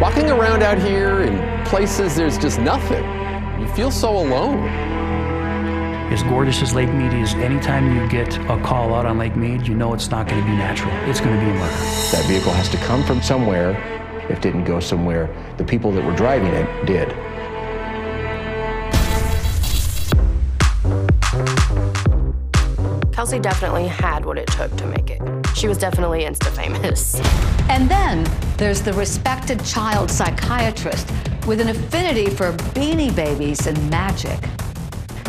Walking around out here in places there's just nothing, you feel so alone. As gorgeous as Lake Mead is, anytime you get a call out on Lake Mead, you know it's not going to be natural. It's going to be a murder. That vehicle has to come from somewhere. If it didn't go somewhere, the people that were driving it did. Kelsey definitely had what it took to make it. She was definitely insta famous. And then there's the respected child psychiatrist with an affinity for beanie babies and magic.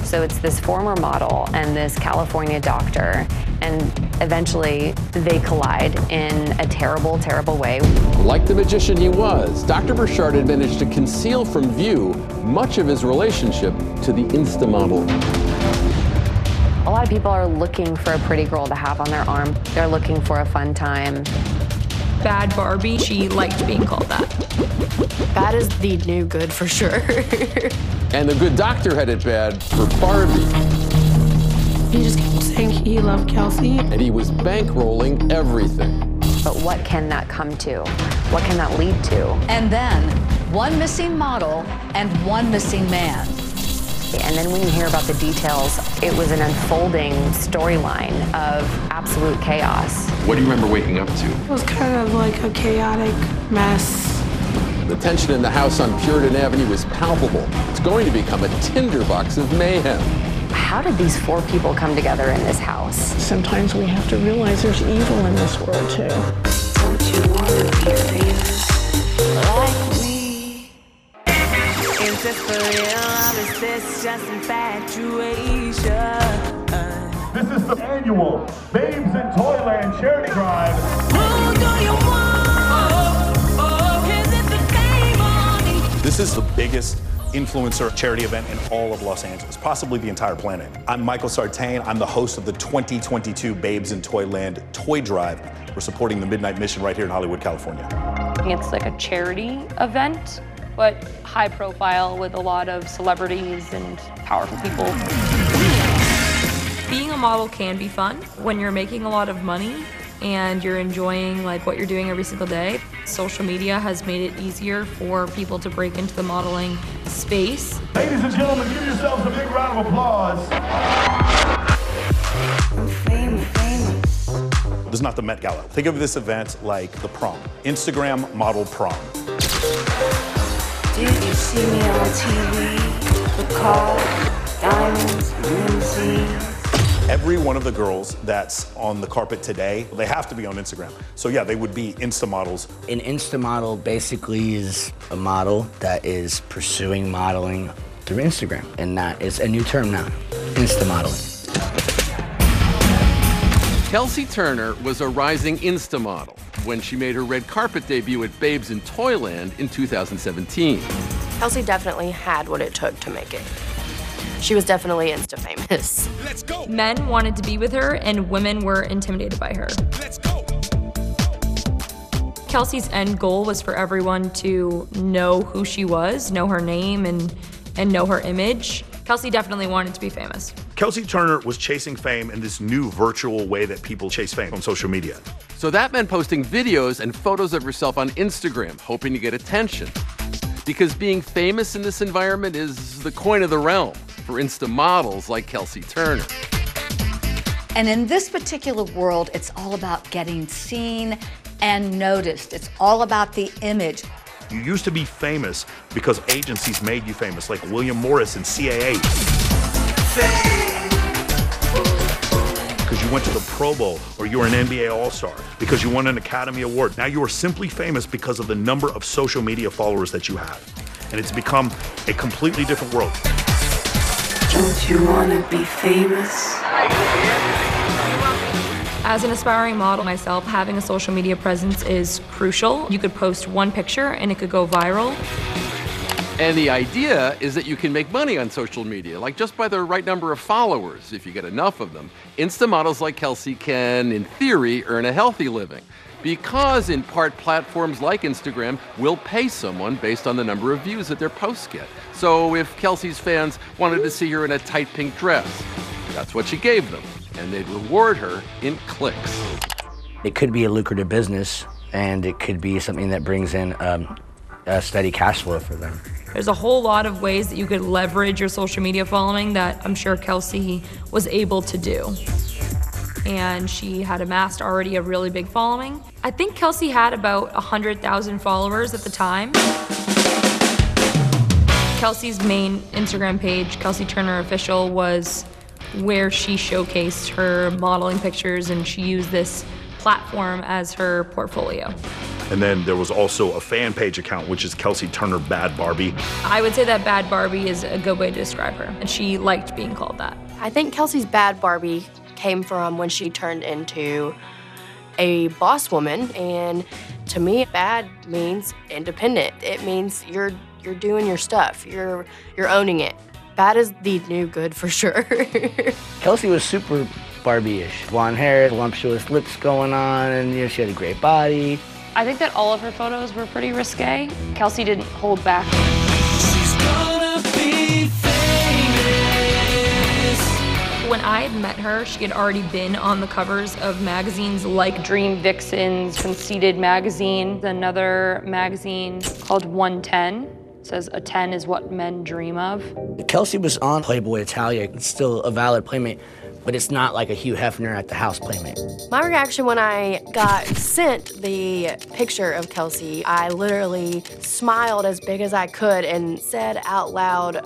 So it's this former model and this California doctor, and eventually they collide in a terrible, terrible way. Like the magician he was, Dr. Burchard had managed to conceal from view much of his relationship to the Insta model. A lot of people are looking for a pretty girl to have on their arm. They're looking for a fun time. Bad Barbie, she liked being called that. Bad is the new good for sure. And the good doctor had it bad for Barbie, He just kept saying he loved Kelsey. and he was bankrolling everything. But what can that come to? What can that lead to? And then one missing model and one missing man. And then when you hear about the details, it was an unfolding storyline of absolute chaos. What do you remember waking up to? It was kind of like a chaotic mess. The tension in the house on Puritan Avenue was palpable. It's going to become a tinderbox of mayhem. How did these four people come together in this house? Sometimes we have to realize there's evil in this world too. Is this for real or is this just infatuation? This is the annual Babes in Toyland charity drive. Who do you want? Is it the fame or the This is the biggest influencer charity event in all of Los Angeles, possibly the entire planet. I'm Michael Sartain. I'm the host of the 2022 Babes in Toyland Toy Drive. We're supporting the Midnight Mission right here in Hollywood, California. It's like a charity event, but high profile with a lot of celebrities and powerful people. Being a model can be fun when you're making a lot of money and you're enjoying like what you're doing every single day. Social media has made it easier for people to break into the modeling space. Ladies and gentlemen, give yourselves a big round of applause. This is not the Met Gala. Think of this event like the prom, Instagram model prom. Did you see me on TV? The car, diamonds, limousine. Every one of the girls that's on the carpet today, they have to be on Instagram. So yeah, they would be Insta models. An Insta model basically is a model that is pursuing modeling through Instagram, and that is a new term now, Insta modeling. Kelsey Turner was a rising Insta model when she made her red carpet debut at Babes in Toyland in 2017. Kelsey definitely had what it took to make it. She was definitely insta famous. Men wanted to be with her and women were intimidated by her. Kelsey's end goal was for everyone to know who she was, know her name, and, and know her image. Kelsey definitely wanted to be famous. Kelsey Turner was chasing fame in this new virtual way that people chase fame on social media. So that meant posting videos and photos of herself on Instagram, hoping to get attention. Because being famous in this environment is the coin of the realm for Insta models like Kelsey Turner. And in this particular world, it's all about getting seen and noticed. It's all about the image. You used to be famous because agencies made you famous, like William Morris and CAA. Because you went to the Pro Bowl or you were an NBA All Star, because you won an Academy Award. Now you are simply famous because of the number of social media followers that you have. And it's become a completely different world. Don't you wanna be famous? As an aspiring model myself, having a social media presence is crucial. You could post one picture and it could go viral. And the idea is that you can make money on social media, like just by the right number of followers. If you get enough of them, Insta models like Kelsey can, in theory, earn a healthy living. Because, in part, platforms like Instagram will pay someone based on the number of views that their posts get. So, if Kelsey's fans wanted to see her in a tight pink dress, that's what she gave them and they'd reward her in clicks. It could be a lucrative business, and it could be something that brings in um, a steady cash flow for them. There's a whole lot of ways that you could leverage your social media following that I'm sure Kelsey was able to do. And she had amassed already a really big following. I think Kelsey had about 100,000 followers at the time. Kelsey's main Instagram page, Kelsey Turner Official, was where she showcased her modeling pictures and she used this platform as her portfolio. And then there was also a fan page account, which is Kelsey Turner Bad Barbie. I would say that Bad Barbie is a good way to describe her, and she liked being called that. I think Kelsey's Bad Barbie came from when she turned into a boss woman, and to me, bad means independent. It means you're you're doing your stuff. You're you're owning it. Bad is the new good for sure. Kelsey was super Barbie-ish. Blonde hair, voluptuous lips going on, and you know, she had a great body. I think that all of her photos were pretty risque. Kelsey didn't hold back. When I had met her, she had already been on the covers of magazines like Dream Vixens, Conceited Magazine, another magazine called 110 says a 10 is what men dream of. Kelsey was on Playboy Italia. It's still a valid playmate, but it's not like a Hugh Hefner at the house playmate. My reaction when I got sent the picture of Kelsey, I literally smiled as big as I could and said out loud,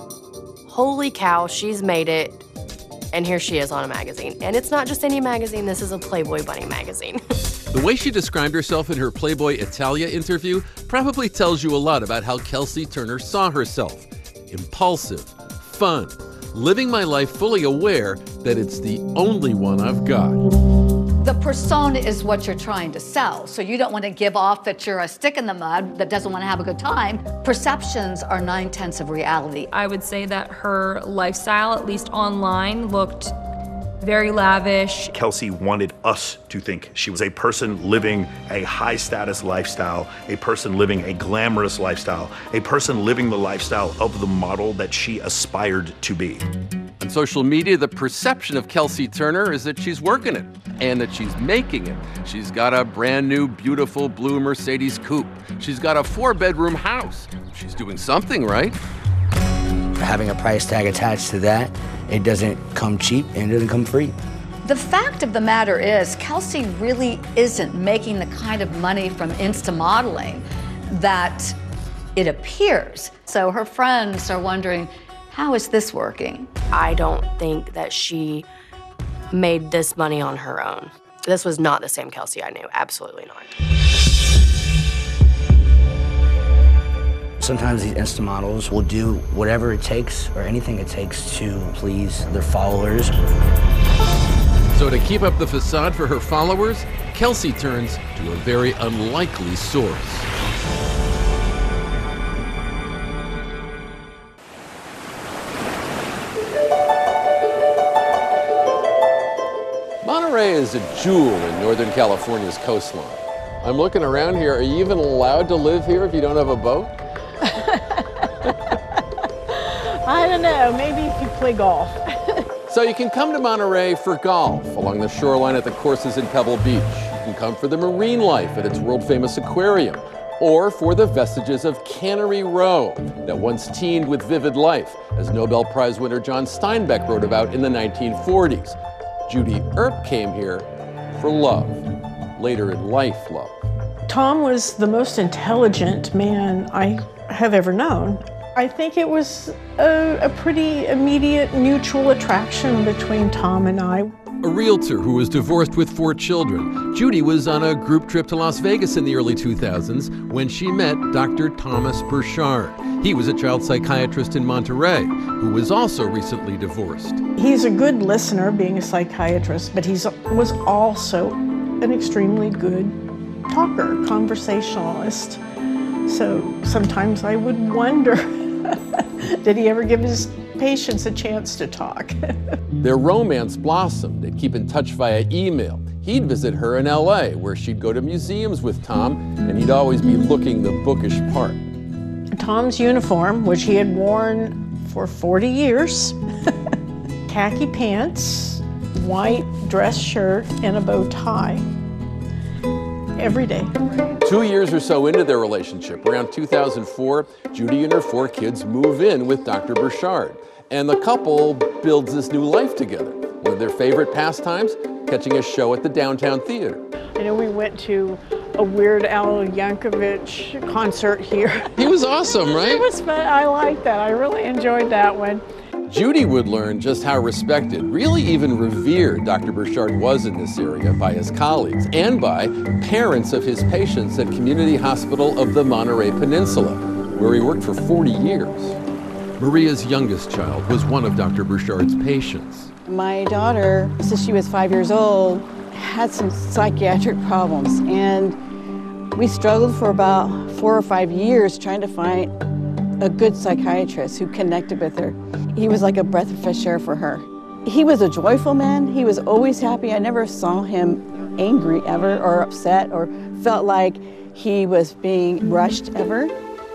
Holy cow, she's made it. And here she is on a magazine. And it's not just any magazine, this is a Playboy Bunny magazine. the way she described herself in her Playboy Italia interview probably tells you a lot about how Kelsey Turner saw herself impulsive, fun, living my life fully aware that it's the only one I've got. The persona is what you're trying to sell. So you don't want to give off that you're a stick in the mud that doesn't want to have a good time. Perceptions are nine tenths of reality. I would say that her lifestyle, at least online, looked very lavish. Kelsey wanted us to think she was a person living a high status lifestyle, a person living a glamorous lifestyle, a person living the lifestyle of the model that she aspired to be. On social media, the perception of Kelsey Turner is that she's working it and that she's making it. She's got a brand new, beautiful blue Mercedes coupe. She's got a four bedroom house. She's doing something right. Having a price tag attached to that, it doesn't come cheap and it doesn't come free. The fact of the matter is, Kelsey really isn't making the kind of money from Insta modeling that it appears. So her friends are wondering, how is this working? I don't think that she made this money on her own. This was not the same Kelsey I knew. Absolutely not. Sometimes these Insta models will do whatever it takes or anything it takes to please their followers. So, to keep up the facade for her followers, Kelsey turns to a very unlikely source. Is a jewel in Northern California's coastline. I'm looking around here. Are you even allowed to live here if you don't have a boat? I don't know. Maybe if you play golf. so you can come to Monterey for golf along the shoreline at the courses in Pebble Beach. You can come for the marine life at its world famous aquarium, or for the vestiges of Cannery Row that once teemed with vivid life, as Nobel Prize winner John Steinbeck wrote about in the 1940s. Judy Earp came here for love, later in life love. Tom was the most intelligent man I have ever known. I think it was a, a pretty immediate mutual attraction between Tom and I. A realtor who was divorced with four children, Judy was on a group trip to Las Vegas in the early 2000s when she met Dr. Thomas Burchard. He was a child psychiatrist in Monterey who was also recently divorced. He's a good listener, being a psychiatrist, but he was also an extremely good talker, conversationalist. So sometimes I would wonder did he ever give his patients a chance to talk? Their romance blossomed. They'd keep in touch via email. He'd visit her in LA, where she'd go to museums with Tom, and he'd always be looking the bookish part. Tom's uniform, which he had worn for 40 years, khaki pants, white dress shirt, and a bow tie every day. Two years or so into their relationship, around 2004, Judy and her four kids move in with Dr. Burchard. And the couple builds this new life together. One of their favorite pastimes, catching a show at the downtown theater. I know, we went to a Weird Al Yankovic concert here. He was awesome, right? it was fun. I liked that. I really enjoyed that one. Judy would learn just how respected, really even revered Dr. Burchard was in this area by his colleagues and by parents of his patients at Community Hospital of the Monterey Peninsula, where he worked for 40 years. Maria's youngest child was one of Dr. Burchard's patients. My daughter, since she was five years old, had some psychiatric problems, and we struggled for about four or five years trying to find a good psychiatrist who connected with her. He was like a breath of fresh air for her. He was a joyful man. He was always happy. I never saw him angry ever or upset or felt like he was being rushed ever.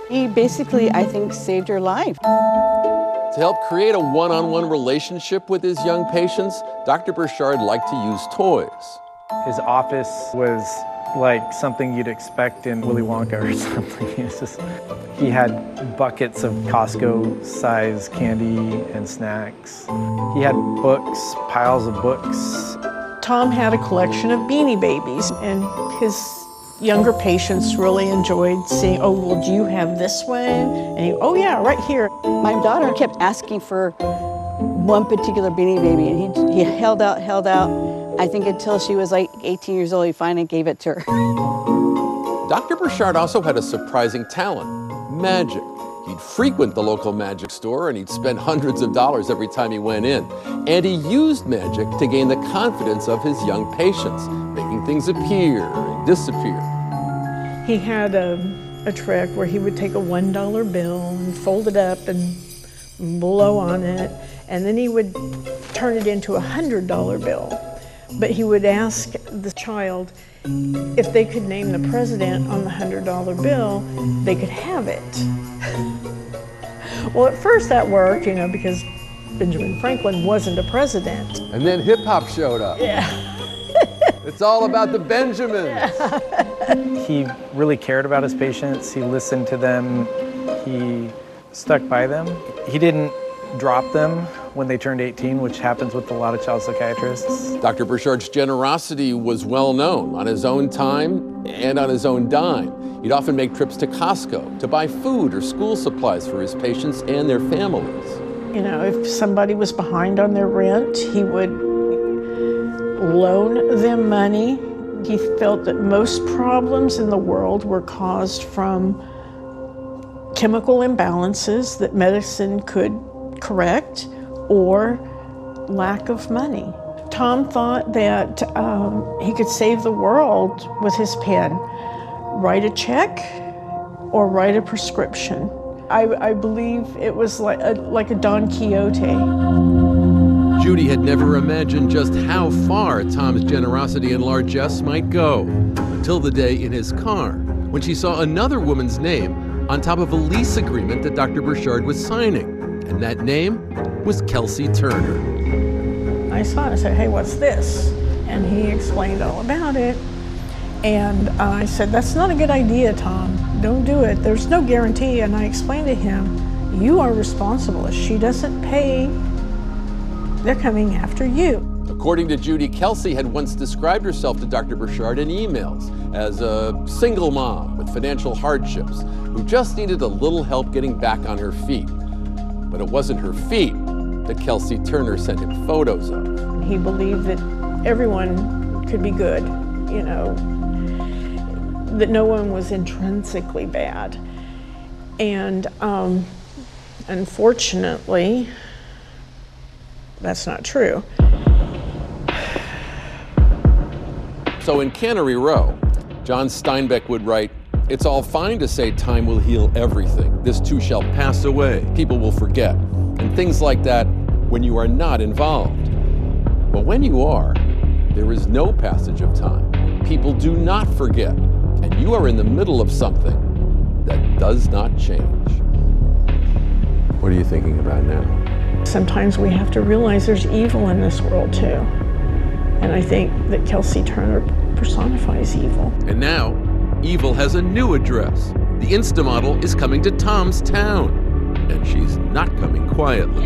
He basically, I think, saved her life. To help create a one on one relationship with his young patients, Dr. Burchard liked to use toys. His office was like something you'd expect in Willy Wonka or something. Just, he had buckets of Costco size candy and snacks. He had books, piles of books. Tom had a collection of beanie babies, and his younger patients really enjoyed seeing, oh, well, do you have this one? And he, oh, yeah, right here. My daughter kept asking for one particular beanie baby, and he, he held out, held out. I think until she was like 18 years old, he finally gave it to her. Dr. Burchard also had a surprising talent magic. He'd frequent the local magic store and he'd spend hundreds of dollars every time he went in. And he used magic to gain the confidence of his young patients, making things appear and disappear. He had a, a trick where he would take a $1 bill and fold it up and blow on it, and then he would turn it into a $100 bill. But he would ask the child if they could name the president on the $100 bill, they could have it. well, at first that worked, you know, because Benjamin Franklin wasn't a president. And then hip hop showed up. Yeah. it's all about the Benjamins. Yeah. he really cared about his patients, he listened to them, he stuck by them. He didn't drop them when they turned 18, which happens with a lot of child psychiatrists. Dr. Burchard's generosity was well known on his own time and on his own dime. He'd often make trips to Costco to buy food or school supplies for his patients and their families. You know, if somebody was behind on their rent, he would loan them money. He felt that most problems in the world were caused from chemical imbalances that medicine could correct or lack of money. Tom thought that um, he could save the world with his pen. Write a check or write a prescription. I, I believe it was like a, like a Don Quixote. Judy had never imagined just how far Tom's generosity and largesse might go until the day in his car when she saw another woman's name on top of a lease agreement that Dr. Burchard was signing. And that name was Kelsey Turner. I saw it and said, hey, what's this? And he explained all about it. And I said, that's not a good idea, Tom. Don't do it. There's no guarantee. And I explained to him, you are responsible. If she doesn't pay, they're coming after you. According to Judy, Kelsey had once described herself to Dr. Burchard in emails as a single mom with financial hardships who just needed a little help getting back on her feet. But it wasn't her feet that Kelsey Turner sent him photos of. He believed that everyone could be good, you know, that no one was intrinsically bad. And um, unfortunately, that's not true. So in Cannery Row, John Steinbeck would write, It's all fine to say time will heal everything. This too shall pass away. People will forget. And things like that when you are not involved. But when you are, there is no passage of time. People do not forget. And you are in the middle of something that does not change. What are you thinking about now? Sometimes we have to realize there's evil in this world too. And I think that Kelsey Turner personifies evil. And now, Evil has a new address. The Instamodel is coming to Tom's town. And she's not coming quietly.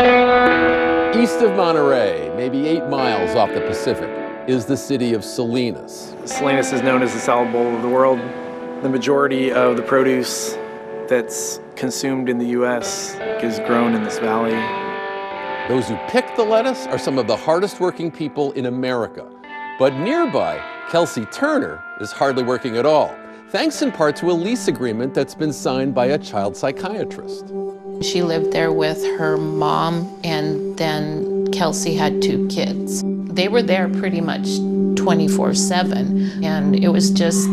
East of Monterey, maybe eight miles off the Pacific, is the city of Salinas. Salinas is known as the salad bowl of the world. The majority of the produce that's consumed in the U.S. is grown in this valley. Those who pick the lettuce are some of the hardest working people in America. But nearby, Kelsey Turner is hardly working at all, thanks in part to a lease agreement that's been signed by a child psychiatrist. She lived there with her mom, and then Kelsey had two kids. They were there pretty much 24 7, and it was just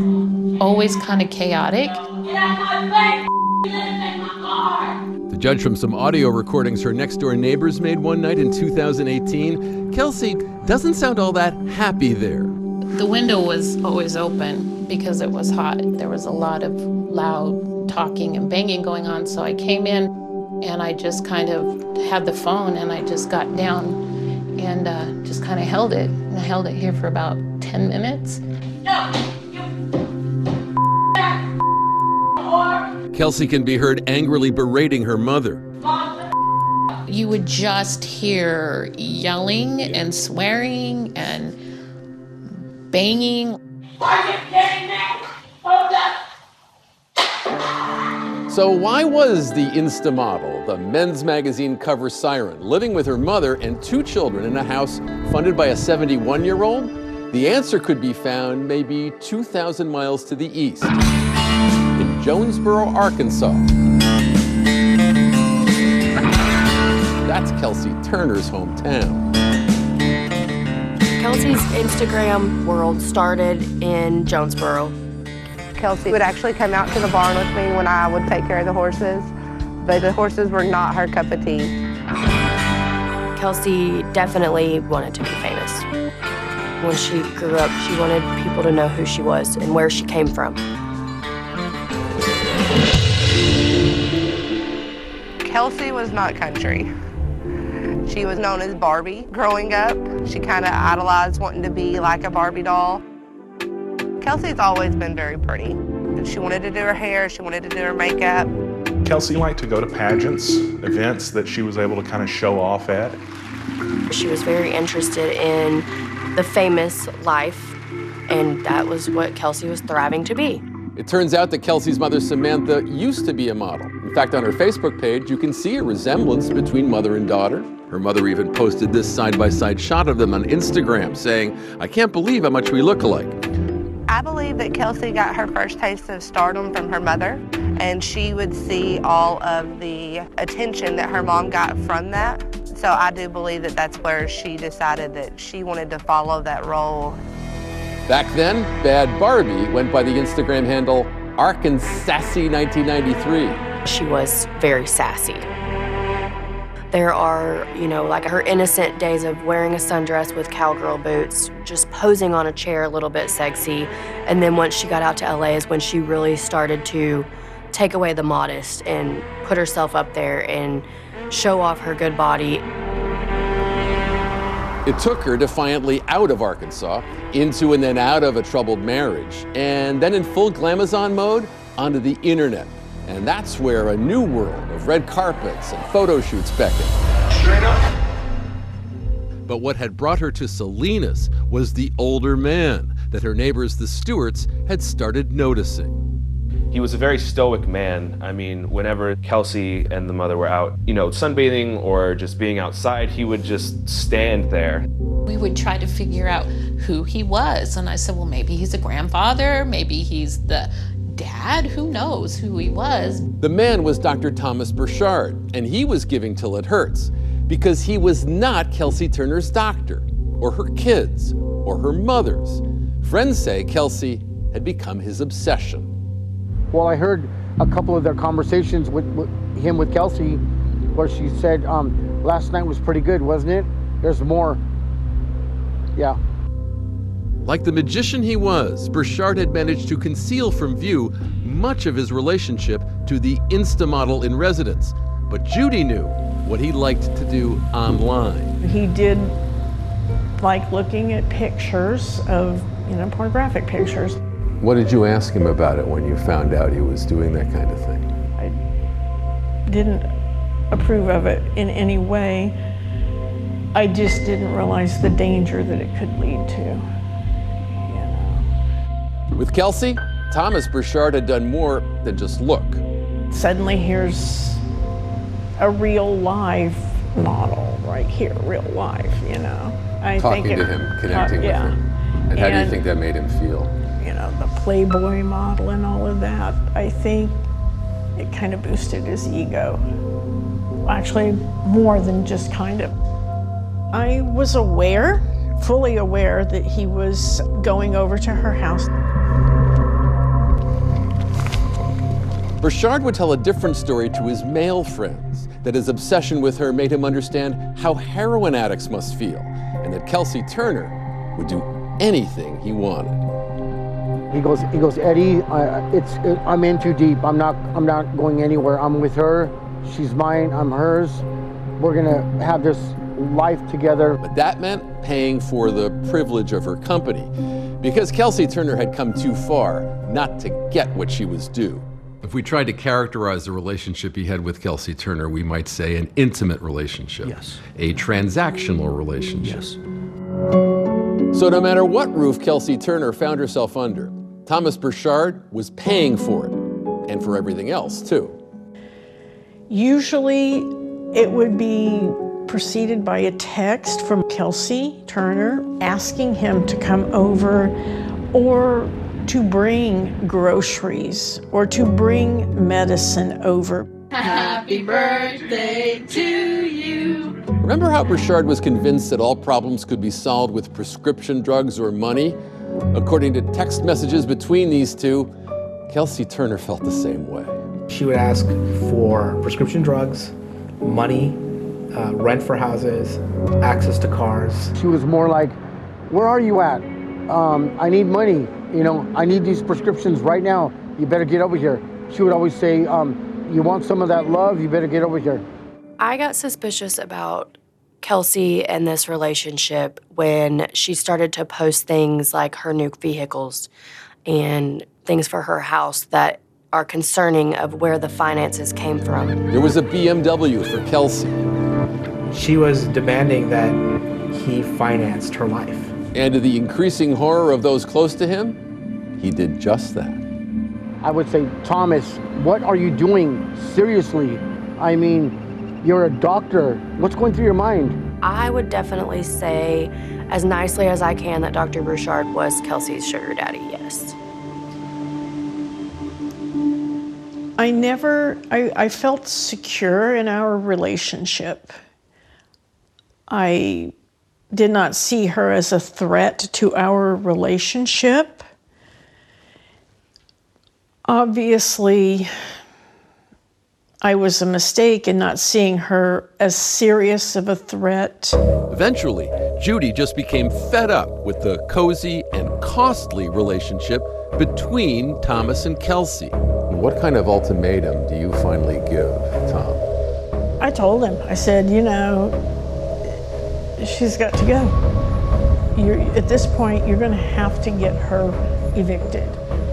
always kind of chaotic. To judge from some audio recordings her next door neighbors made one night in 2018, Kelsey doesn't sound all that happy there. The window was always open because it was hot. There was a lot of loud talking and banging going on, so I came in and I just kind of had the phone and I just got down and uh, just kind of held it. And I held it here for about 10 minutes. Kelsey can be heard angrily berating her mother. You would just hear yelling and swearing and banging. So, why was the Insta model, the men's magazine cover siren, living with her mother and two children in a house funded by a 71 year old? The answer could be found maybe 2,000 miles to the east, in Jonesboro, Arkansas. That's Kelsey Turner's hometown. Kelsey's Instagram world started in Jonesboro. Kelsey would actually come out to the barn with me when I would take care of the horses, but the horses were not her cup of tea. Kelsey definitely wanted to be famous. When she grew up, she wanted people to know who she was and where she came from. Kelsey was not country. She was known as Barbie growing up. She kind of idolized wanting to be like a Barbie doll. Kelsey's always been very pretty. She wanted to do her hair, she wanted to do her makeup. Kelsey liked to go to pageants, events that she was able to kind of show off at. She was very interested in the famous life, and that was what Kelsey was thriving to be. It turns out that Kelsey's mother, Samantha, used to be a model. In fact, on her Facebook page, you can see a resemblance between mother and daughter. Her mother even posted this side by side shot of them on Instagram, saying, I can't believe how much we look alike. I believe that Kelsey got her first taste of stardom from her mother, and she would see all of the attention that her mom got from that. So I do believe that that's where she decided that she wanted to follow that role. Back then, Bad Barbie went by the Instagram handle Arkansassy1993. She was very sassy. There are, you know, like her innocent days of wearing a sundress with cowgirl boots, just posing on a chair a little bit sexy. And then once she got out to LA is when she really started to take away the modest and put herself up there and show off her good body. It took her defiantly out of Arkansas, into and then out of a troubled marriage, and then in full glamazon mode, onto the internet. And that's where a new world of red carpets and photo shoots beckoned. Straight up. But what had brought her to Salinas was the older man that her neighbors, the Stewarts, had started noticing. He was a very stoic man. I mean, whenever Kelsey and the mother were out, you know, sunbathing or just being outside, he would just stand there. We would try to figure out who he was. And I said, well, maybe he's a grandfather, maybe he's the dad, who knows who he was. The man was Dr. Thomas Burchard, and he was giving till it hurts because he was not Kelsey Turner's doctor, or her kids, or her mother's. Friends say Kelsey had become his obsession. Well, I heard a couple of their conversations with, with him with Kelsey, where she said, um, "Last night was pretty good, wasn't it? There's more." Yeah. Like the magician he was, Burchard had managed to conceal from view much of his relationship to the Insta model in residence. But Judy knew what he liked to do online. He did like looking at pictures of, you know, pornographic pictures. What did you ask him about it when you found out he was doing that kind of thing? I didn't approve of it in any way. I just didn't realize the danger that it could lead to. With Kelsey, Thomas Burchard had done more than just look. Suddenly, here's a real live model right here, real life, you know. I Talking think to him, connecting uh, with yeah. him. And how do you think that made him feel? you know, the Playboy model and all of that, I think it kind of boosted his ego. Actually, more than just kind of. I was aware, fully aware, that he was going over to her house. Burchard would tell a different story to his male friends that his obsession with her made him understand how heroin addicts must feel, and that Kelsey Turner would do anything he wanted. He goes, he goes, Eddie, I, it's, it, I'm in too deep. I'm not, I'm not going anywhere. I'm with her. She's mine. I'm hers. We're gonna have this life together. But that meant paying for the privilege of her company, because Kelsey Turner had come too far not to get what she was due. If we tried to characterize the relationship he had with Kelsey Turner, we might say an intimate relationship. Yes. A transactional relationship. Yes. So no matter what roof Kelsey Turner found herself under, Thomas Burchard was paying for it, and for everything else too. Usually, it would be preceded by a text from Kelsey Turner asking him to come over or to bring groceries or to bring medicine over. Happy birthday to you. Remember how Burchard was convinced that all problems could be solved with prescription drugs or money? According to text messages between these two, Kelsey Turner felt the same way. She would ask for prescription drugs, money, uh, rent for houses, access to cars. She was more like, "Where are you at? Um, I need money. You know, I need these prescriptions right now. You better get over here." She would always say, um, "You want some of that love? You better get over here." I got suspicious about Kelsey and this relationship when she started to post things like her new vehicles and things for her house that are concerning of where the finances came from. There was a BMW for Kelsey. She was demanding that he financed her life. And to the increasing horror of those close to him, he did just that. I would say, Thomas, what are you doing? Seriously. I mean, you're a doctor. What's going through your mind? I would definitely say, as nicely as I can, that Dr. Burchard was Kelsey's sugar daddy, yes. I never, I, I felt secure in our relationship. I did not see her as a threat to our relationship. Obviously, I was a mistake in not seeing her as serious of a threat. Eventually, Judy just became fed up with the cozy and costly relationship between Thomas and Kelsey. What kind of ultimatum do you finally give, Tom? I told him, I said, you know, she's got to go. You're, at this point, you're going to have to get her evicted.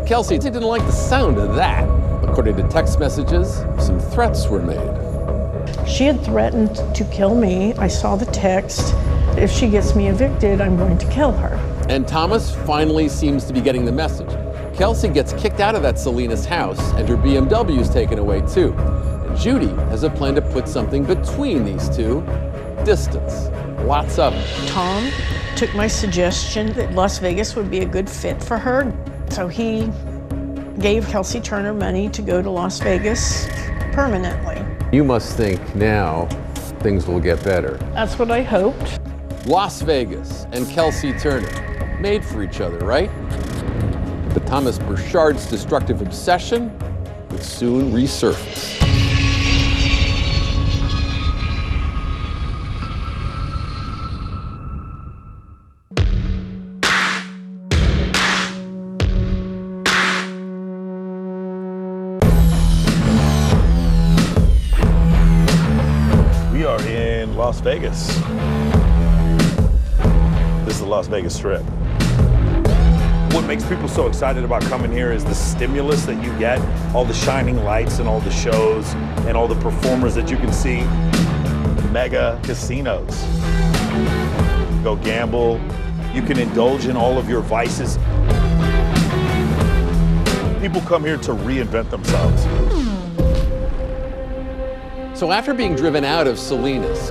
Kelsey didn't like the sound of that. According to text messages, some threats were made. She had threatened to kill me. I saw the text. If she gets me evicted, I'm going to kill her. And Thomas finally seems to be getting the message. Kelsey gets kicked out of that Salinas house, and her BMW is taken away too. And Judy has a plan to put something between these two distance. Lots of it. Tom took my suggestion that Las Vegas would be a good fit for her. So he gave Kelsey Turner money to go to Las Vegas permanently. You must think now things will get better. That's what I hoped. Las Vegas and Kelsey Turner made for each other, right? But Thomas Burchard's destructive obsession would soon resurface. Las Vegas. This is the Las Vegas Strip. What makes people so excited about coming here is the stimulus that you get, all the shining lights and all the shows and all the performers that you can see. Mega casinos. Go gamble. You can indulge in all of your vices. People come here to reinvent themselves. So after being driven out of Salinas,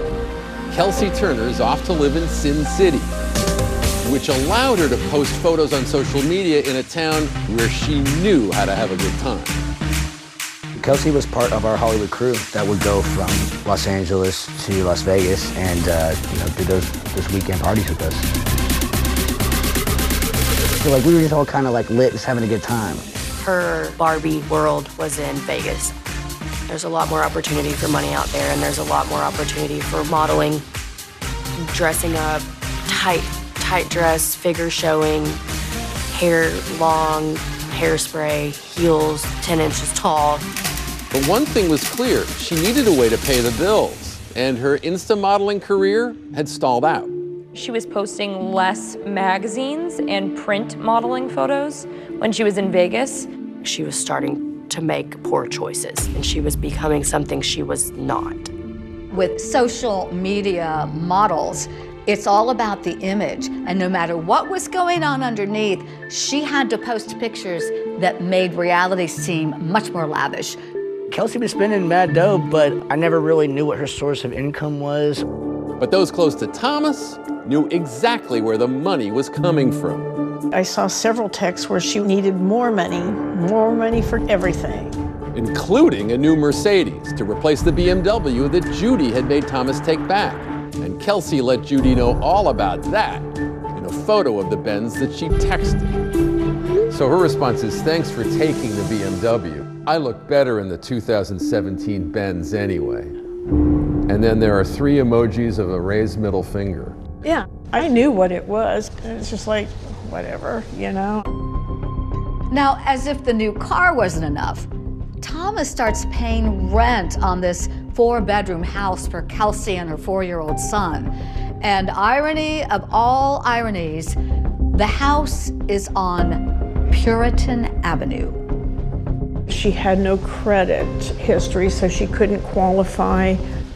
Kelsey Turner is off to live in Sin City, which allowed her to post photos on social media in a town where she knew how to have a good time. Kelsey was part of our Hollywood crew that would go from Los Angeles to Las Vegas and uh, you know do those those weekend parties with us. So like we were just all kind of like lit, just having a good time. Her Barbie world was in Vegas. There's a lot more opportunity for money out there, and there's a lot more opportunity for modeling, dressing up, tight, tight dress, figure showing, hair long, hairspray, heels 10 inches tall. But one thing was clear she needed a way to pay the bills, and her Insta modeling career had stalled out. She was posting less magazines and print modeling photos when she was in Vegas. She was starting to make poor choices, and she was becoming something she was not. With social media models, it's all about the image. And no matter what was going on underneath, she had to post pictures that made reality seem much more lavish. Kelsey was spending mad dough, but I never really knew what her source of income was. But those close to Thomas knew exactly where the money was coming from. I saw several texts where she needed more money, more money for everything. including a new Mercedes to replace the BMW that Judy had made Thomas take back. And Kelsey let Judy know all about that in a photo of the Benz that she texted. So her response is thanks for taking the BMW. I look better in the 2017 Benz anyway. And then there are three emojis of a raised middle finger. Yeah, I knew what it was. It's just like, whatever, you know? Now, as if the new car wasn't enough, Thomas starts paying rent on this four bedroom house for Kelsey and her four year old son. And irony of all ironies, the house is on Puritan Avenue. She had no credit history, so she couldn't qualify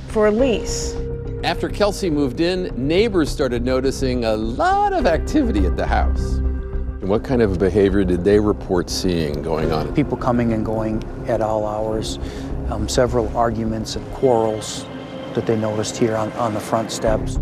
for a lease. After Kelsey moved in, neighbors started noticing a lot of activity at the house. And what kind of behavior did they report seeing going on? People coming and going at all hours, um, several arguments and quarrels that they noticed here on, on the front steps.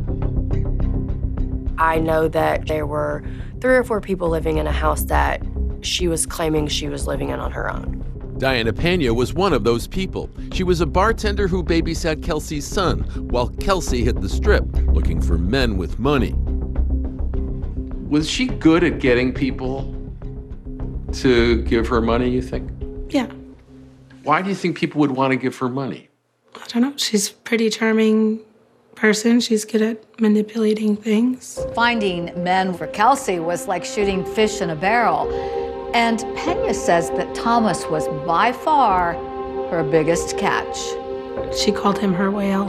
I know that there were three or four people living in a house that she was claiming she was living in on her own. Diana Pena was one of those people. She was a bartender who babysat Kelsey's son while Kelsey hit the strip looking for men with money. Was she good at getting people to give her money, you think? Yeah. Why do you think people would want to give her money? I don't know. She's a pretty charming person. She's good at manipulating things. Finding men for Kelsey was like shooting fish in a barrel. And Pena says that Thomas was by far her biggest catch. She called him her whale.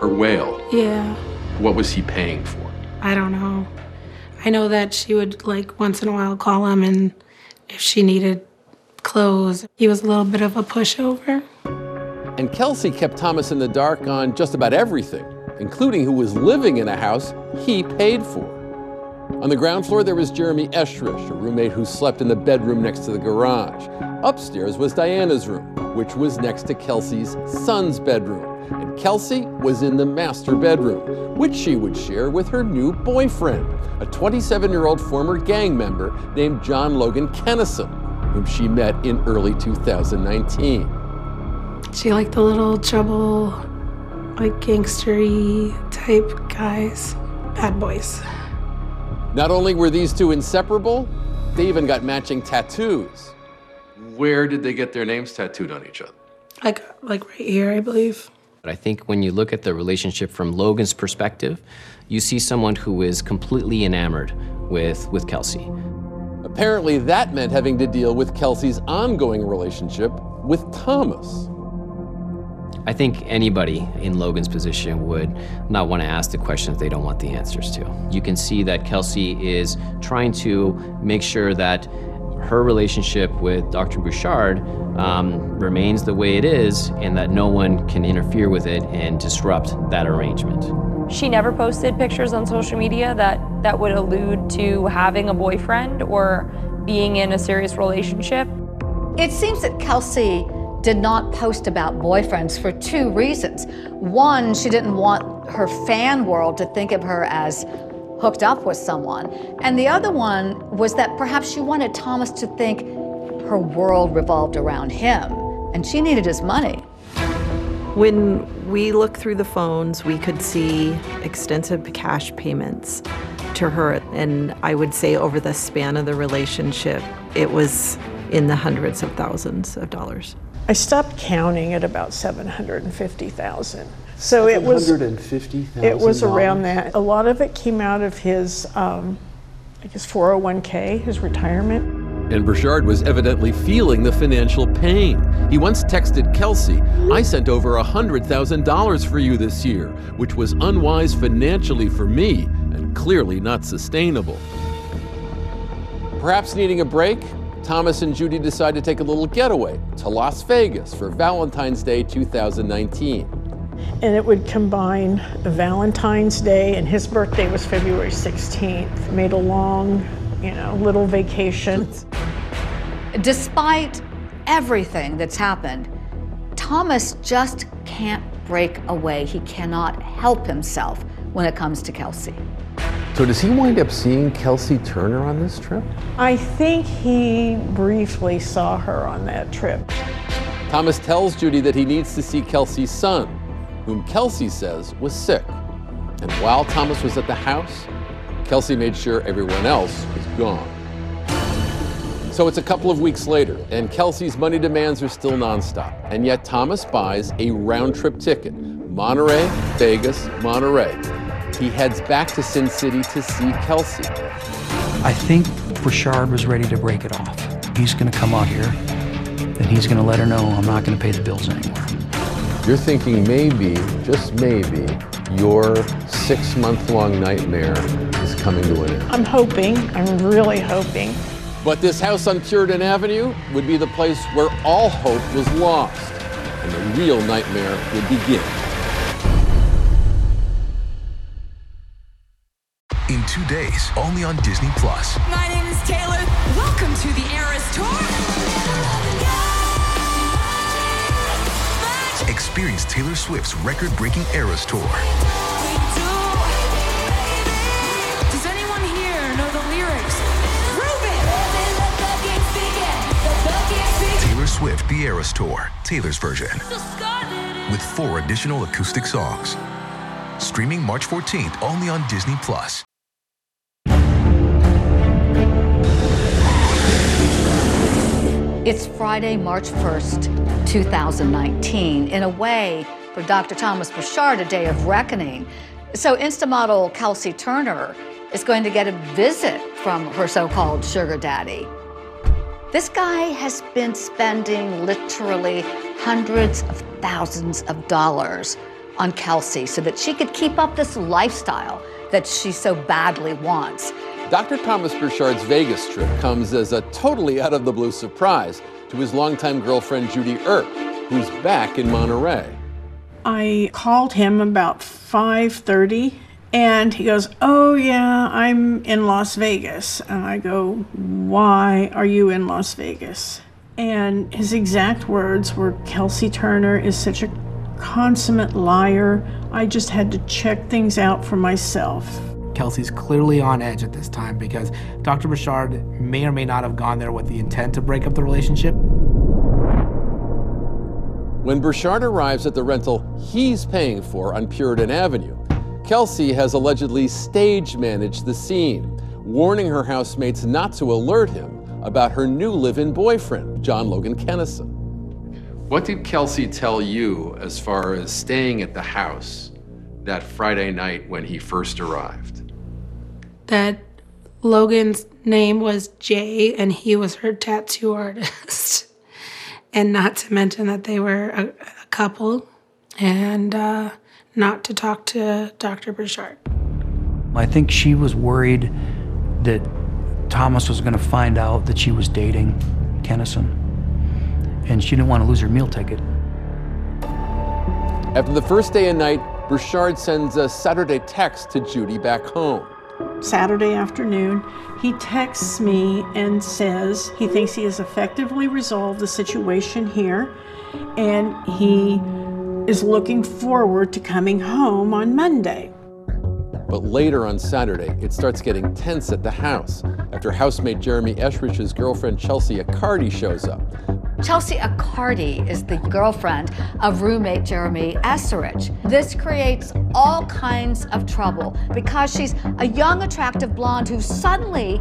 Her whale? Yeah. What was he paying for? I don't know. I know that she would like once in a while call him and if she needed clothes, he was a little bit of a pushover. And Kelsey kept Thomas in the dark on just about everything, including who was living in a house he paid for. On the ground floor, there was Jeremy Eschrich, a roommate who slept in the bedroom next to the garage. Upstairs was Diana's room, which was next to Kelsey's son's bedroom. And Kelsey was in the master bedroom, which she would share with her new boyfriend, a 27 year old former gang member named John Logan Kennison, whom she met in early 2019. She liked the little trouble, like gangstery type guys, bad boys. Not only were these two inseparable, they even got matching tattoos. Where did they get their names tattooed on each other? Like like right here, I believe. But I think when you look at the relationship from Logan's perspective, you see someone who is completely enamored with, with Kelsey. Apparently, that meant having to deal with Kelsey's ongoing relationship with Thomas. I think anybody in Logan's position would not want to ask the questions they don't want the answers to. You can see that Kelsey is trying to make sure that her relationship with Dr. Burchard um, remains the way it is and that no one can interfere with it and disrupt that arrangement. She never posted pictures on social media that, that would allude to having a boyfriend or being in a serious relationship. It seems that Kelsey did not post about boyfriends for two reasons. One, she didn't want her fan world to think of her as hooked up with someone. And the other one was that perhaps she wanted Thomas to think her world revolved around him and she needed his money. When we looked through the phones, we could see extensive cash payments to her. And I would say over the span of the relationship, it was in the hundreds of thousands of dollars. I stopped counting at about 750,000. So it was $750,000? It was around that. A lot of it came out of his um, I guess 401k, his retirement. And Burchard was evidently feeling the financial pain. He once texted Kelsey, I sent over $100,000 for you this year, which was unwise financially for me and clearly not sustainable. Perhaps needing a break, Thomas and Judy decide to take a little getaway to Las Vegas for Valentine's Day 2019. And it would combine Valentine's Day and his birthday was February 16th. Made a long, you know, little vacation. Despite everything that's happened, Thomas just can't break away. He cannot help himself when it comes to Kelsey. So does he wind up seeing Kelsey Turner on this trip? I think he briefly saw her on that trip. Thomas tells Judy that he needs to see Kelsey's son, whom Kelsey says was sick. And while Thomas was at the house, Kelsey made sure everyone else was gone. So it's a couple of weeks later, and Kelsey's money demands are still nonstop. And yet Thomas buys a round trip ticket Monterey, Vegas, Monterey. He heads back to Sin City to see Kelsey. I think Burchard was ready to break it off. He's going to come out here and he's going to let her know I'm not going to pay the bills anymore. You're thinking maybe, just maybe, your six month long nightmare is coming to an end. I'm hoping, I'm really hoping. But this house on Puritan Avenue would be the place where all hope was lost and the real nightmare would begin. In two days, only on Disney Plus. My name is Taylor. Welcome to the Eras Tour. Experience Taylor Swift's record-breaking Eras Tour. Does anyone here know the lyrics? Taylor Swift The Eras Tour, Taylor's version. With four additional acoustic songs. Streaming March 14th only on Disney Plus. It's Friday, March 1st, 2019. In a way, for Dr. Thomas Burchard, a day of reckoning. So, Instamodel Kelsey Turner is going to get a visit from her so called sugar daddy. This guy has been spending literally hundreds of thousands of dollars on Kelsey so that she could keep up this lifestyle that she so badly wants. Dr. Thomas Burchard's Vegas trip comes as a totally out of the blue surprise to his longtime girlfriend Judy Earp, who's back in Monterey. I called him about 5:30 and he goes, "Oh yeah, I'm in Las Vegas." And I go, "Why are you in Las Vegas?" And his exact words were, "Kelsey Turner is such a consummate liar. I just had to check things out for myself." Kelsey's clearly on edge at this time because Dr. Burchard may or may not have gone there with the intent to break up the relationship. When Burchard arrives at the rental he's paying for on Puritan Avenue, Kelsey has allegedly stage managed the scene, warning her housemates not to alert him about her new live in boyfriend, John Logan Kennison. What did Kelsey tell you as far as staying at the house that Friday night when he first arrived? That Logan's name was Jay and he was her tattoo artist. and not to mention that they were a, a couple and uh, not to talk to Dr. Burchard. I think she was worried that Thomas was going to find out that she was dating Kennison. And she didn't want to lose her meal ticket. After the first day and night, Burchard sends a Saturday text to Judy back home. Saturday afternoon, he texts me and says he thinks he has effectively resolved the situation here and he is looking forward to coming home on Monday. But later on Saturday, it starts getting tense at the house after housemate Jeremy Eshrich's girlfriend Chelsea Accardi shows up. Chelsea Accardi is the girlfriend of roommate Jeremy Esserich. This creates all kinds of trouble because she's a young, attractive blonde who suddenly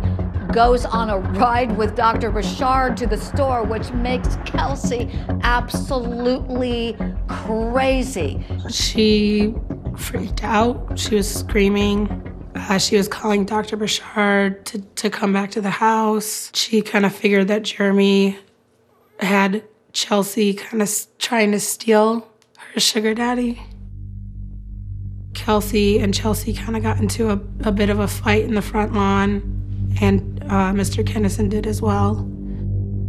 goes on a ride with Dr. Burchard to the store, which makes Kelsey absolutely crazy. She freaked out. She was screaming. Uh, she was calling Dr. Burchard to, to come back to the house. She kind of figured that Jeremy had Chelsea kind of trying to steal her sugar daddy. Kelsey and Chelsea kind of got into a, a bit of a fight in the front lawn, and uh, Mr. Kennison did as well.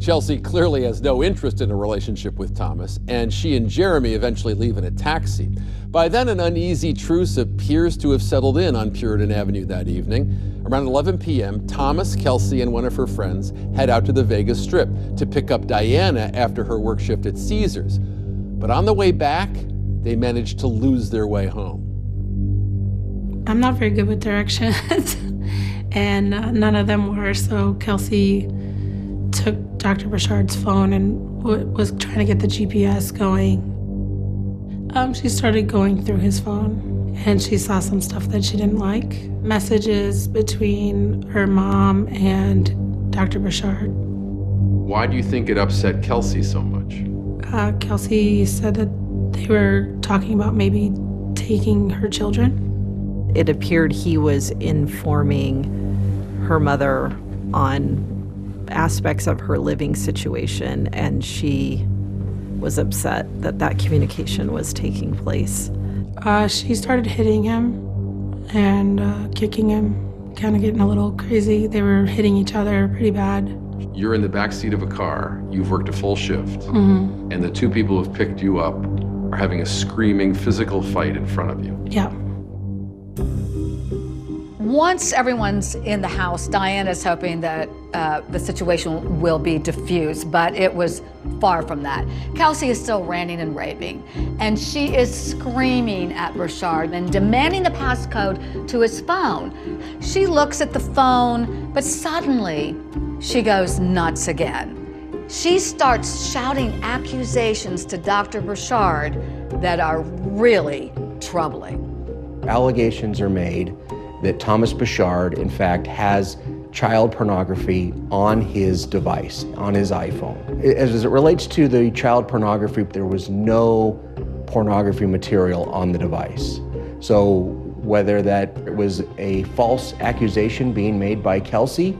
Chelsea clearly has no interest in a relationship with Thomas, and she and Jeremy eventually leave in a taxi. By then, an uneasy truce appears to have settled in on Puritan Avenue that evening. Around 11 p.m., Thomas, Kelsey, and one of her friends head out to the Vegas Strip to pick up Diana after her work shift at Caesars. But on the way back, they manage to lose their way home. I'm not very good with directions, and uh, none of them were, so Kelsey took Dr. Burchard's phone and w- was trying to get the GPS going. Um, she started going through his phone and she saw some stuff that she didn't like messages between her mom and Dr. Burchard. Why do you think it upset Kelsey so much? Uh, Kelsey said that they were talking about maybe taking her children. It appeared he was informing her mother on aspects of her living situation, and she was upset that that communication was taking place. Uh, she started hitting him and uh, kicking him, kind of getting a little crazy. They were hitting each other pretty bad. You're in the back seat of a car, you've worked a full shift, Mhm. and the two people who've picked you up are having a screaming physical fight in front of you. Yeah. Once everyone's in the house, Diana's hoping that uh, the situation will be diffused, but it was far from that. Kelsey is still ranting and raving, and she is screaming at Burchard and demanding the passcode to his phone. She looks at the phone, but suddenly she goes nuts again. She starts shouting accusations to Dr. Burchard that are really troubling. Allegations are made that Thomas Burchard, in fact, has child pornography on his device, on his iPhone. As it relates to the child pornography, there was no pornography material on the device. So whether that was a false accusation being made by Kelsey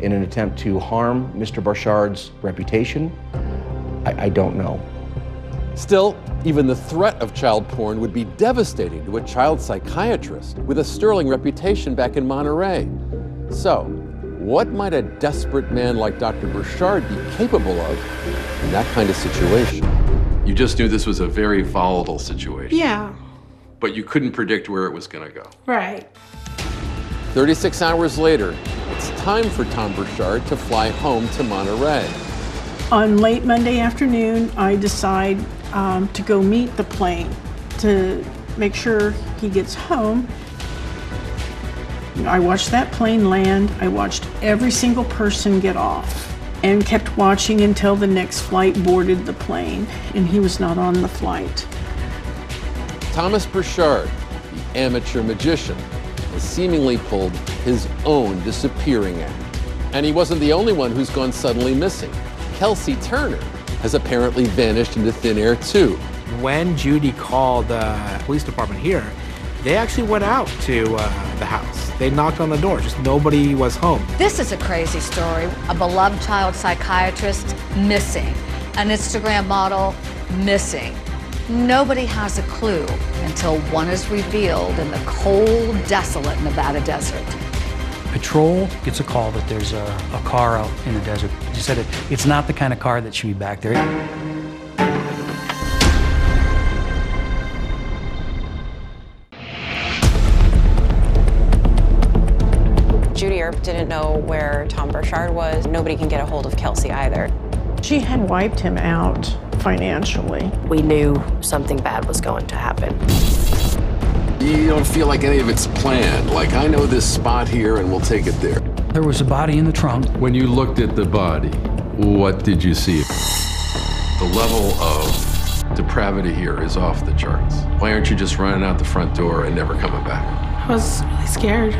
in an attempt to harm Mr. Burchard's reputation, I, I don't know. Still, even the threat of child porn would be devastating to a child psychiatrist with a sterling reputation back in Monterey. So, what might a desperate man like Dr. Burchard be capable of in that kind of situation? You just knew this was a very volatile situation. Yeah, But you couldn't predict where it was going to go. right. 36 hours later, it's time for Tom Burchard to fly home to Monterey. On late Monday afternoon, I decide um, to go meet the plane to make sure he gets home. I watched that plane land. I watched every single person get off and kept watching until the next flight boarded the plane, and he was not on the flight. Thomas Burchard, the amateur magician, has seemingly pulled his own disappearing act. And he wasn't the only one who's gone suddenly missing. Kelsey Turner has apparently vanished into thin air too. When Judy called the police department here, they actually went out to uh, the house. They knocked on the door, just nobody was home. This is a crazy story. A beloved child psychiatrist missing, an Instagram model missing. Nobody has a clue until one is revealed in the cold, desolate Nevada desert. Patrol gets a call that there's a, a car out in the desert. She said it, it's not the kind of car that should be back there. Judy Earp didn't know where Tom Burchard was. Nobody can get a hold of Kelsey either. She had wiped him out financially. We knew something bad was going to happen. You don't feel like any of it's planned. Like, I know this spot here and we'll take it there. There was a body in the trunk. When you looked at the body, what did you see? The level of depravity here is off the charts. Why aren't you just running out the front door and never coming back? I was really scared,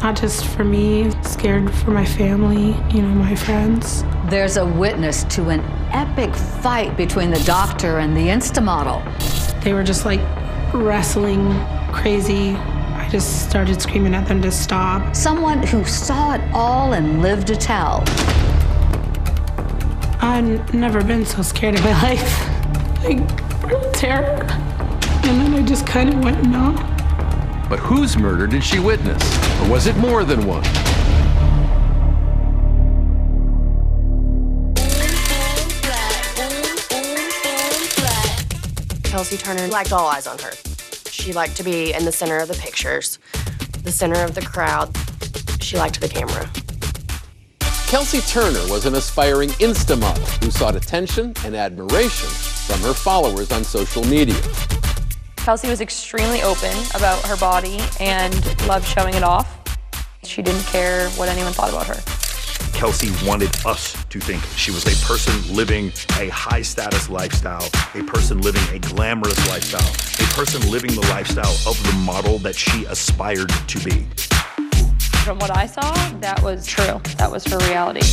not just for me, scared for my family, you know, my friends. There's a witness to an epic fight between the doctor and the Instamodel. They were just like wrestling crazy. I just started screaming at them to stop. Someone who saw it all and lived to tell. I've never been so scared in my life. Like, terror. And then I just kind of went numb. But whose murder did she witness? Or was it more than one? Kelsey Turner liked all eyes on her. She liked to be in the center of the pictures, the center of the crowd. She liked the camera. Kelsey Turner was an aspiring Insta model who sought attention and admiration from her followers on social media. Kelsey was extremely open about her body and loved showing it off. She didn't care what anyone thought about her. Kelsey wanted us to think she was a person living a high status lifestyle, a person living a glamorous lifestyle, a person living the lifestyle of the model that she aspired to be. From what I saw, that was true. That was her reality.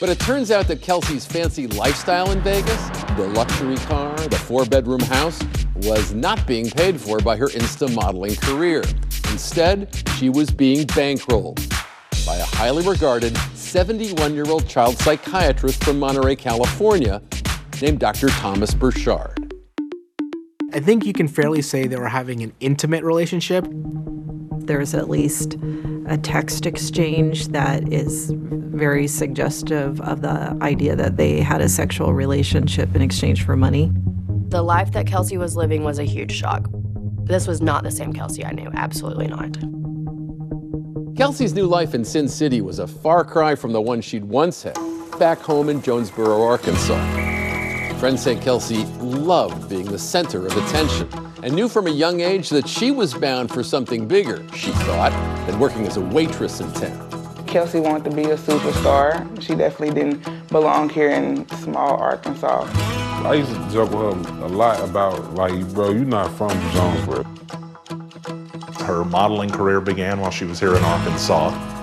But it turns out that Kelsey's fancy lifestyle in Vegas, the luxury car, the four bedroom house, was not being paid for by her Insta modeling career. Instead, she was being bankrolled by a highly regarded 71 year old child psychiatrist from Monterey, California, named Dr. Thomas Burchard. I think you can fairly say they were having an intimate relationship. There's at least a text exchange that is very suggestive of the idea that they had a sexual relationship in exchange for money. The life that Kelsey was living was a huge shock. This was not the same Kelsey I knew, absolutely not. Kelsey's new life in Sin City was a far cry from the one she'd once had back home in Jonesboro, Arkansas. Friends St. Kelsey loved being the center of attention and knew from a young age that she was bound for something bigger, she thought, than working as a waitress in town. Kelsey wanted to be a superstar. She definitely didn't belong here in small Arkansas. I used to joke with her a lot about, like, bro, you're not from Jonesboro. Her modeling career began while she was here in Arkansas.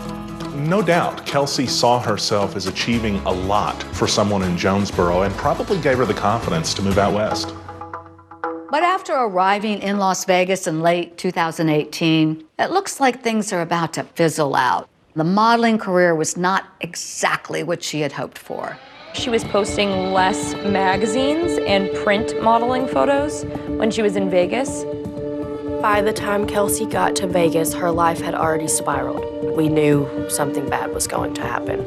No doubt, Kelsey saw herself as achieving a lot for someone in Jonesboro and probably gave her the confidence to move out west. But after arriving in Las Vegas in late 2018, it looks like things are about to fizzle out. The modeling career was not exactly what she had hoped for. She was posting less magazines and print modeling photos when she was in Vegas. By the time Kelsey got to Vegas, her life had already spiraled. We knew something bad was going to happen.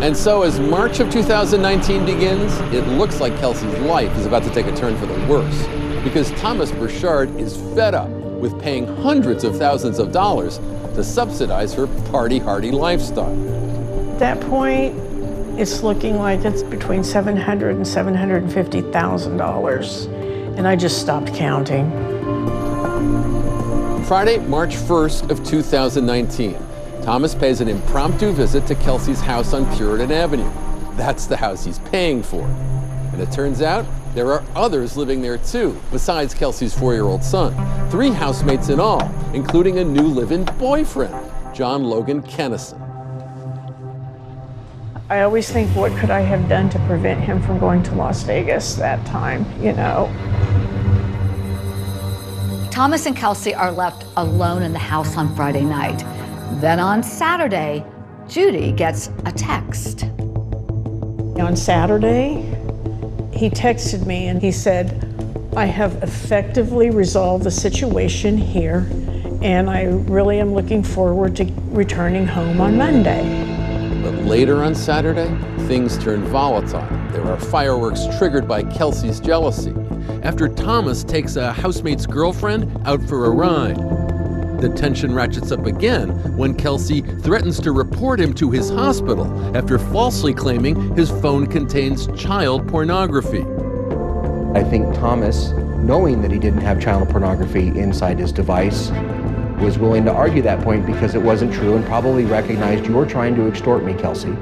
And so, as March of 2019 begins, it looks like Kelsey's life is about to take a turn for the worse because Thomas Burchard is fed up with paying hundreds of thousands of dollars to subsidize her party hardy lifestyle. At that point, it's looking like it's between $700 and $750,000. And I just stopped counting. Friday, March 1st of 2019, Thomas pays an impromptu visit to Kelsey's house on Puritan Avenue. That's the house he's paying for. And it turns out there are others living there too, besides Kelsey's four-year-old son. Three housemates in all, including a new live-in boyfriend, John Logan Kennison. I always think, what could I have done to prevent him from going to Las Vegas that time, you know? Thomas and Kelsey are left alone in the house on Friday night. Then on Saturday, Judy gets a text. On Saturday, he texted me and he said, I have effectively resolved the situation here, and I really am looking forward to returning home on Monday. But later on Saturday, things turn volatile. There are fireworks triggered by Kelsey's jealousy after Thomas takes a housemate's girlfriend out for a ride. The tension ratchets up again when Kelsey threatens to report him to his hospital after falsely claiming his phone contains child pornography. I think Thomas, knowing that he didn't have child pornography inside his device, was willing to argue that point because it wasn't true and probably recognized you're trying to extort me, Kelsey.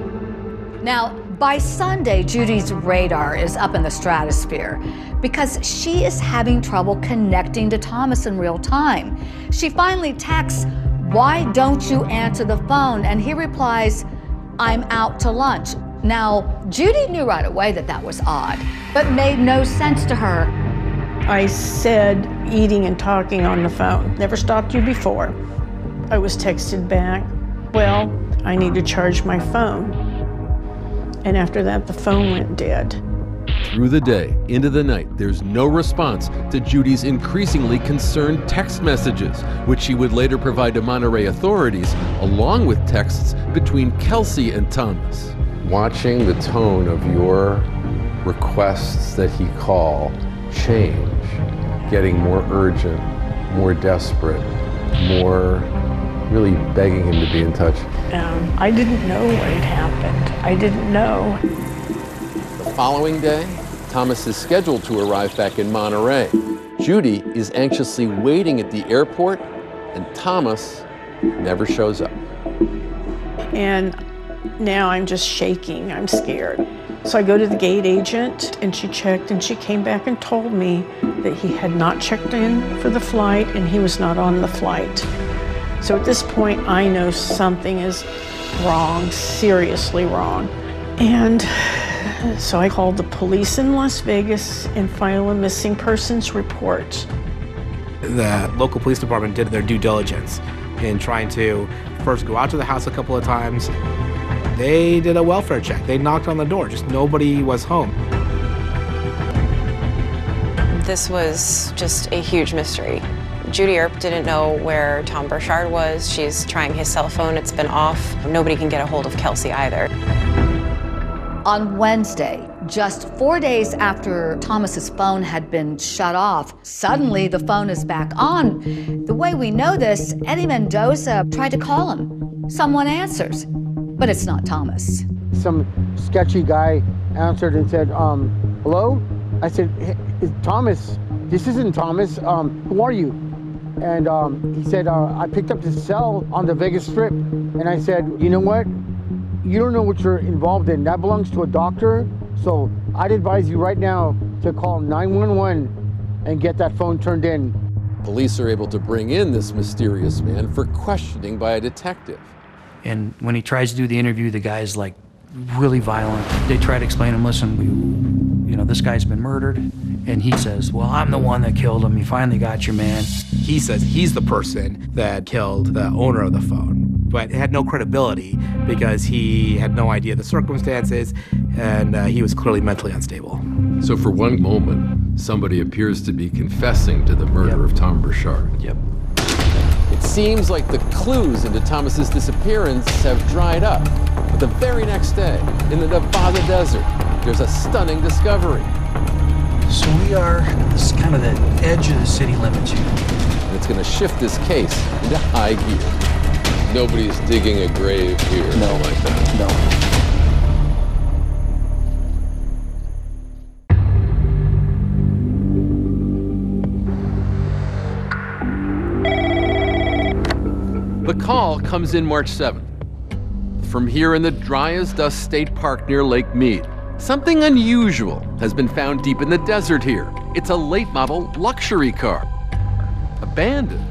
Now, by Sunday, Judy's radar is up in the stratosphere because she is having trouble connecting to Thomas in real time. She finally texts, Why don't you answer the phone? And he replies, I'm out to lunch. Now, Judy knew right away that that was odd, but made no sense to her. I said eating and talking on the phone. Never stopped you before. I was texted back, Well, I need to charge my phone. And after that, the phone went dead. Through the day, into the night, there's no response to Judy's increasingly concerned text messages, which she would later provide to Monterey authorities, along with texts between Kelsey and Thomas. Watching the tone of your requests that he call change, getting more urgent, more desperate, more really begging him to be in touch. Um, I didn't know what had happened. I didn't know. The following day, Thomas is scheduled to arrive back in Monterey. Judy is anxiously waiting at the airport, and Thomas never shows up. And now I'm just shaking. I'm scared. So I go to the gate agent, and she checked, and she came back and told me that he had not checked in for the flight and he was not on the flight. So at this point, I know something is wrong, seriously wrong. And so I called the police in Las Vegas and filed a missing persons report. The local police department did their due diligence in trying to first go out to the house a couple of times. They did a welfare check. They knocked on the door, just nobody was home. This was just a huge mystery. Judy Earp didn't know where Tom Burchard was. She's trying his cell phone, it's been off. Nobody can get a hold of Kelsey either. On Wednesday, just four days after Thomas's phone had been shut off, suddenly the phone is back on. The way we know this, Eddie Mendoza tried to call him. Someone answers, but it's not Thomas. Some sketchy guy answered and said, um, hello? I said, "Hey, Thomas. This isn't Thomas. Um, who are you? And um, he said, uh, I picked up this cell on the Vegas Strip. And I said, you know what? You don't know what you're involved in. That belongs to a doctor. So I'd advise you right now to call 911 and get that phone turned in. Police are able to bring in this mysterious man for questioning by a detective. And when he tries to do the interview, the guy's like really violent. They try to explain to him, listen, we, you know, this guy's been murdered. And he says, well, I'm the one that killed him. You finally got your man. He says he's the person that killed the owner of the phone, but it had no credibility because he had no idea the circumstances and uh, he was clearly mentally unstable. So for one moment, somebody appears to be confessing to the murder of Tom Burchard. Yep. It seems like the clues into Thomas's disappearance have dried up. But the very next day, in the Nevada desert, there's a stunning discovery. So we are, this is kind of the edge of the city limits here. And it's going to shift this case into high gear. Nobody's digging a grave here. No. Like that. No. The call comes in March 7th. From here in the dry as dust state park near Lake Mead, something unusual has been found deep in the desert here. It's a late model luxury car, abandoned.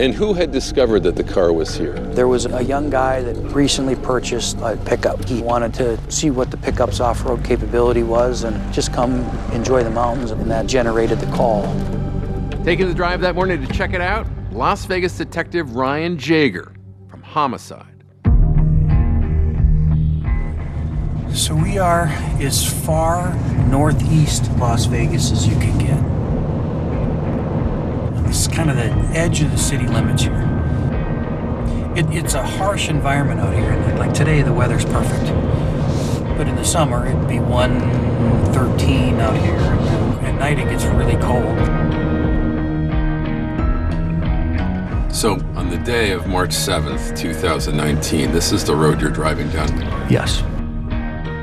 And who had discovered that the car was here? There was a young guy that recently purchased a pickup. He wanted to see what the pickup's off-road capability was and just come enjoy the mountains, and that generated the call. Taking the drive that morning to check it out, Las Vegas detective Ryan Jaeger from Homicide. So we are as far northeast Las Vegas as you can get. This is kind of the edge of the city limits here. It, it's a harsh environment out here. and Like today, the weather's perfect. But in the summer, it'd be 113 out here. And at night, it gets really cold. So, on the day of March 7th, 2019, this is the road you're driving down. Yes.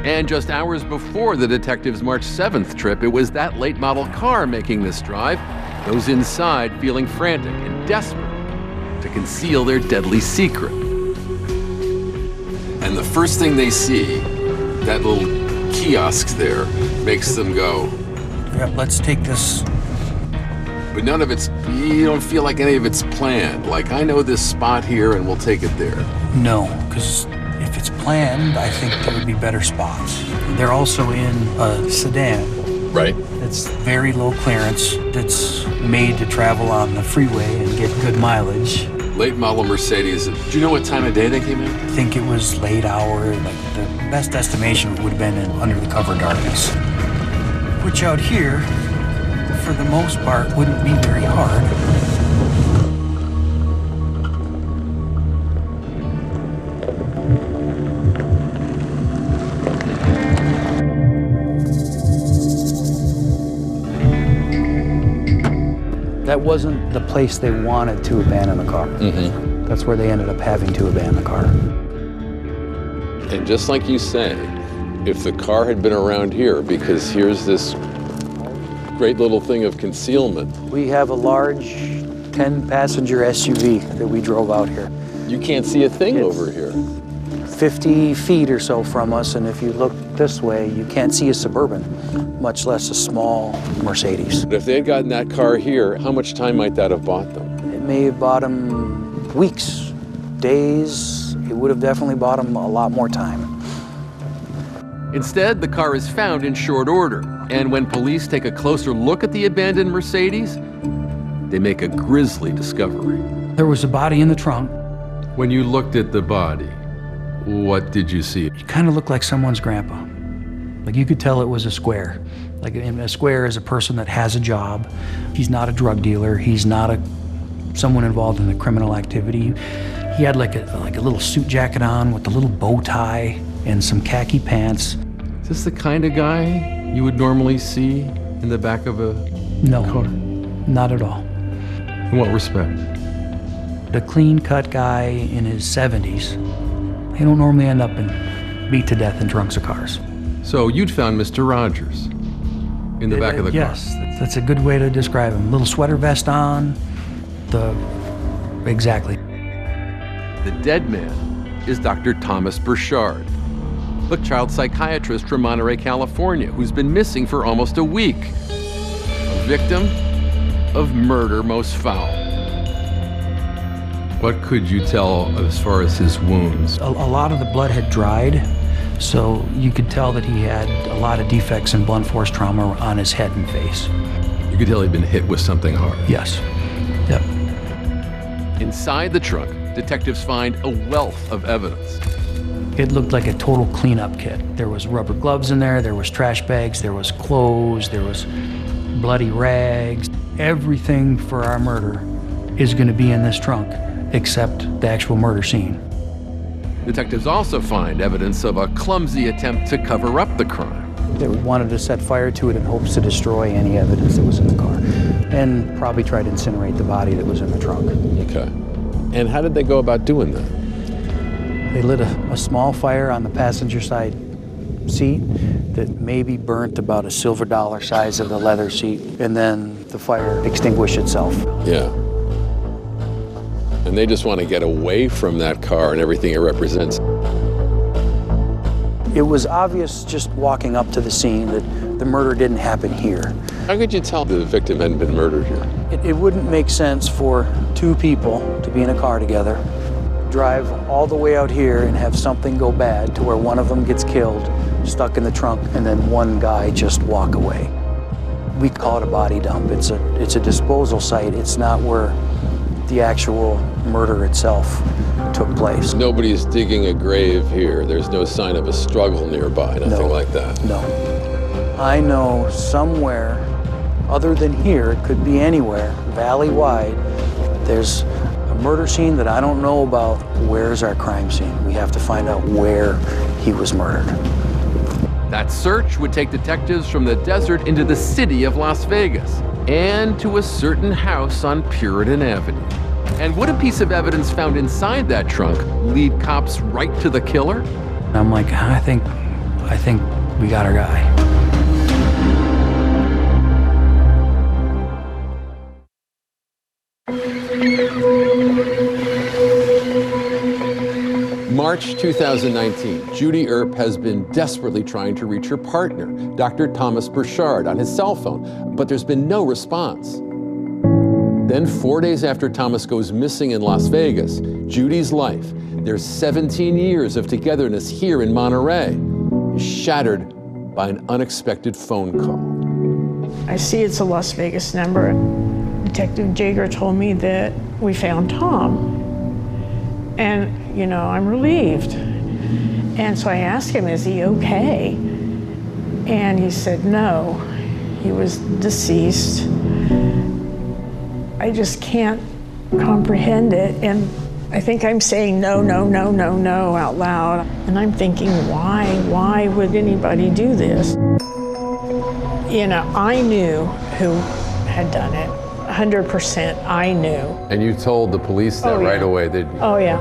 And just hours before the detective's March 7th trip, it was that late model car making this drive. Those inside feeling frantic and desperate to conceal their deadly secret. And the first thing they see, that little kiosk there, makes them go, Yep, let's take this. but none of it's, you don't feel like any of it's planned. Like, I know this spot here and we'll take it there. No, because if it's planned, I think there would be better spots. They're also in a sedan. Right. It's very low clearance, that's made to travel on the freeway and get good mileage. Late model Mercedes. Do you know what time of day they came in? I think it was late hour, like the best estimation would have been in under the cover darkness. Which out here, for the most part, wouldn't be very hard. That wasn't the place they wanted to abandon the car. Mm-hmm. That's where they ended up having to abandon the car. And just like you say, if the car had been around here, because here's this great little thing of concealment, We have a large 10 passenger SUV that we drove out here. you can't see a thing It's- over here. 50 feet or so from us, and if you look this way, you can't see a Suburban, much less a small Mercedes. But if they had gotten that car here, how much time might that have bought them? It may have bought them weeks, days. It would have definitely bought them a lot more time. Instead, the car is found in short order. And when police take a closer look at the abandoned Mercedes, they make a grisly discovery. There was a body in the trunk. When you looked at the body, what did you see? He kind of looked like someone's grandpa. Like you could tell it was a square. Like a square is a person that has a job. He's not a drug dealer. He's not a someone involved in the criminal activity. He had like a like a little suit jacket on with a little bow tie. and some khaki pants. Is this the kind of guy you would normally see in the back of a No, car? not at all. In what respect? A clean cut guy in his 70s. They don't normally end up in beat to death in trunks of cars. So you'd found Mr. Rogers in the back of the car? yes, that's a good way to describe him. Little sweater vest on, the exactly. The dead man is Dr. Thomas Burchard, a child psychiatrist from Monterey, California, who's been missing for almost a week. A victim of murder most foul. What could you tell as far as his wounds? A, a lot of the blood had dried, so you could tell that he had a lot of defects and blunt force trauma on his head and face. You could tell he'd been hit with something hard. Yes. Yep. Inside the trunk, detectives find a wealth of evidence. It looked like a total cleanup kit. There was rubber gloves in there, there was trash bags, there was clothes, there was bloody rags. Everything for our murder is going to be in this trunk except the actual murder scene. Detectives also find evidence of a clumsy attempt to cover up the crime. They wanted to set fire to it in hopes to destroy any evidence that was in the car and probably try to incinerate the body that was in the trunk. Okay. And how did they go about doing that? They lit a, a small fire on the passenger side seat that maybe burnt about a silver dollar size of the leather seat, and then the fire extinguished itself. Yeah. And they just want to get away from that car and everything it represents. It was obvious just walking up to the scene that the murder didn't happen here. How could you tell the victim hadn't been murdered here? It, it wouldn't make sense for two people to be in a car together, drive all the way out here and have something go bad to where one of them gets killed, stuck in the trunk, and then one guy just walk away. We call it a body dump. It's a, it's a disposal site. It's not where the actual murder itself took place. Nobody's digging a grave here. There's no sign of a struggle nearby, nothing No. like that. No. I know somewhere other than here, it could be anywhere, valley wide, there's a murder scene that I don't know about. Where's our crime scene? We have to find out where he was murdered. That search would take detectives from the desert into the city of Las Vegas and to a certain house on Puritan Avenue. And would a piece of evidence found inside that trunk lead cops right to the killer? I'm like, I think, I think we got our guy. March 2019, Judy Earp has been desperately trying to reach her partner, Dr. Thomas Burchard, on his cell phone, but there's been no response. Then, four days after Thomas goes missing in Las Vegas, Judy's life, their 17 years of togetherness here in Monterey, is shattered by an unexpected phone call. I see it's a Las Vegas number. Detective Jaeger told me that we found Tom. And, you know, I'm relieved. And so I asked him, is he okay? And he said, no, he was deceased. I just can't comprehend it. And I think I'm saying no, no, no, no, no out loud. And I'm thinking, why? Why would anybody do this? You know, I knew who had done it. 100% I knew. And you told the police that Oh, yeah. right away, didn't you? Oh, yeah.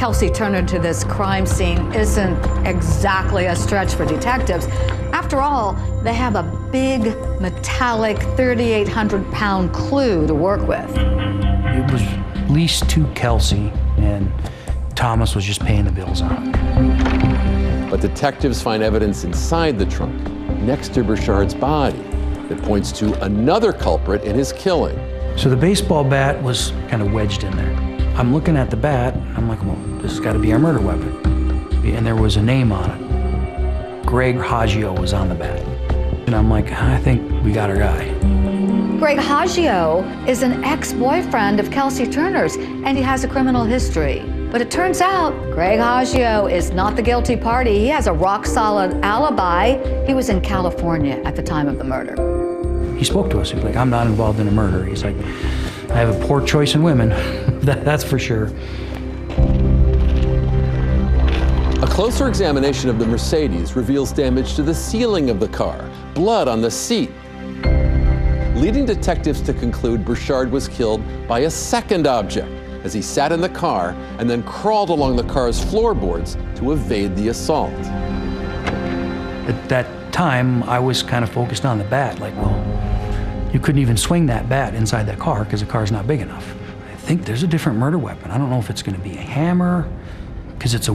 Tying Kelsey Turner to this crime scene isn't exactly a stretch for detectives. After all, they have a big, metallic, 3,800 pound clue to work with. It was leased to Kelsey, and Thomas was just paying the bills on it. But detectives find evidence inside the trunk, next to Burchard's body, that points to another culprit in his killing. So the baseball bat was kind of wedged in there. I'm looking at the bat, and I'm like, well, this has got to be our murder weapon. And there was a name on it. Greg Haggio was on the bat. And I'm like, I think we got our guy. Greg Haggio is an ex boyfriend of Kelsey Turner's, and he has a criminal history. But it turns out Greg Haggio is not the guilty party. He has a rock solid alibi. He was in California at the time of the murder. He spoke to us. He was like, I'm not involved in a murder. He's like, I have a poor choice in women. that, that's for sure. A closer examination of the Mercedes reveals damage to the ceiling of the car, blood on the seat, leading detectives to conclude Burchard was killed by a second object as he sat in the car and then crawled along the car's floorboards to evade the assault. At that time, I was kind of focused on the bat, like, well, you couldn't even swing that bat inside that car because the car's not big enough. I think there's a different murder weapon. I don't know if it's going to be a hammer because it's a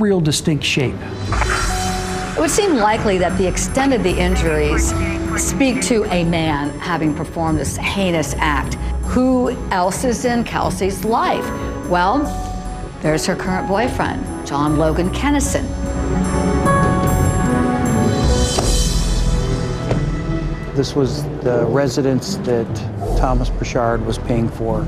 real distinct shape. It would seem likely that the extent of the injuries speak to a man having performed this heinous act. Who else is in Kelsey's life? Well, there's her current boyfriend, John Logan Kennison. This was the residence that Thomas Burchard was paying for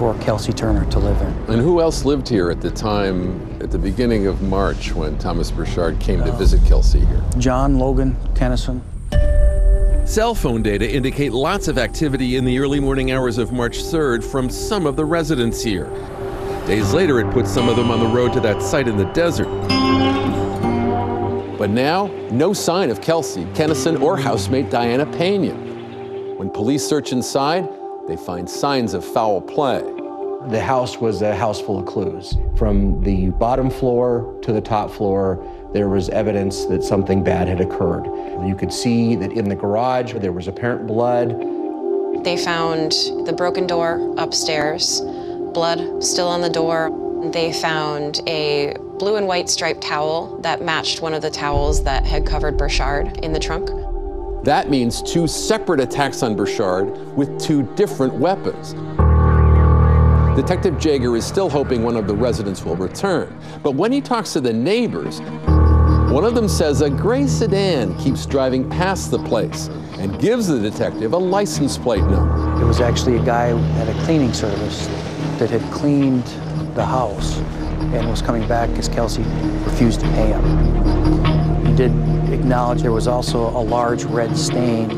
for Kelsey Turner to live in. And who else lived here at the time, at the beginning of March, when Thomas Burchard came to uh, visit Kelsey here? John Logan Kennison. Cell phone data indicate lots of activity in the early morning hours of March 3rd from some of the residents here. Days later, it put some of them on the road to that site in the desert. But now, no sign of Kelsey, Kennison, or housemate Diana Pena. When police search inside, they find signs of foul play. The house was a house full of clues. From the bottom floor to the top floor, there was evidence that something bad had occurred. You could see that in the garage there was apparent blood. They found the broken door upstairs, blood still on the door. They found a blue and white striped towel that matched one of the towels that had covered Burchard in the trunk. That means two separate attacks on Burchard with two different weapons. Detective Jaeger is still hoping one of the residents will return. But when he talks to the neighbors, one of them says a gray sedan keeps driving past the place and gives the detective a license plate number. It was actually a guy at a cleaning service that had cleaned the house and was coming back because Kelsey refused to pay him. He did acknowledge there was also a large red stain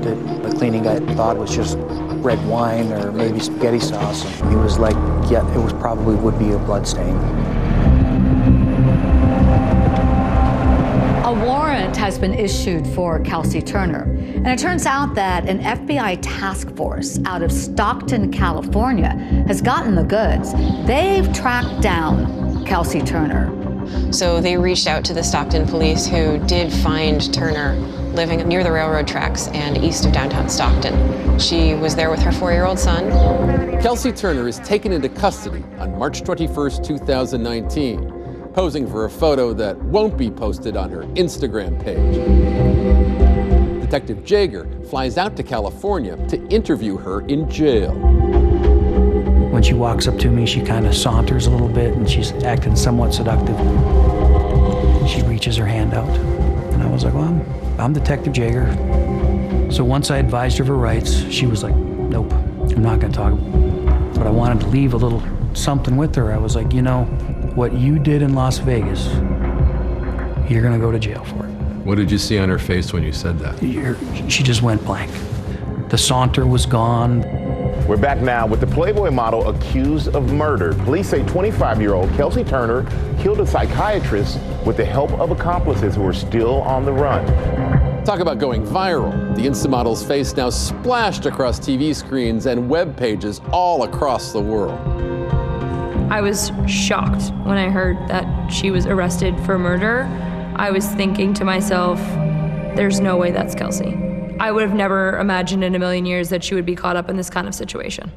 that the cleaning guy thought was just red wine or maybe spaghetti sauce. And he was like, yeah, it was probably would be a blood stain. A warrant has been issued for Kelsey Turner. And it turns out that an FBI task force out of Stockton, California has gotten the goods. They've tracked down Kelsey Turner. So they reached out to the Stockton police who did find Turner living near the railroad tracks and east of downtown Stockton. She was there with her four-year-old son. Kelsey Turner is taken into custody on March 21st, 2019, posing for a photo that won't be posted on her Instagram page. Detective Jaeger flies out to California to interview her in jail. When she walks up to me, she kind of saunters a little bit and she's acting somewhat seductive. She reaches her hand out. And I was like, well, I'm, I'm Detective Jaeger. So once I advised her of her rights, she was like, nope, I'm not going to talk. But I wanted to leave a little something with her. I was like, you know, what you did in Las Vegas, you're going to go to jail for it. What did you see on her face when you said that? She just went blank. The saunter was gone. We're back now with the Playboy model accused of murder. Police say 25 year old Kelsey Turner killed a psychiatrist with the help of accomplices who are still on the run. Talk about going viral. The Instamodel's face now splashed across TV screens and web pages all across the world. I was shocked when I heard that she was arrested for murder. I was thinking to myself, there's no way that's Kelsey. I would have never imagined in a million years that she would be caught up in this kind of situation.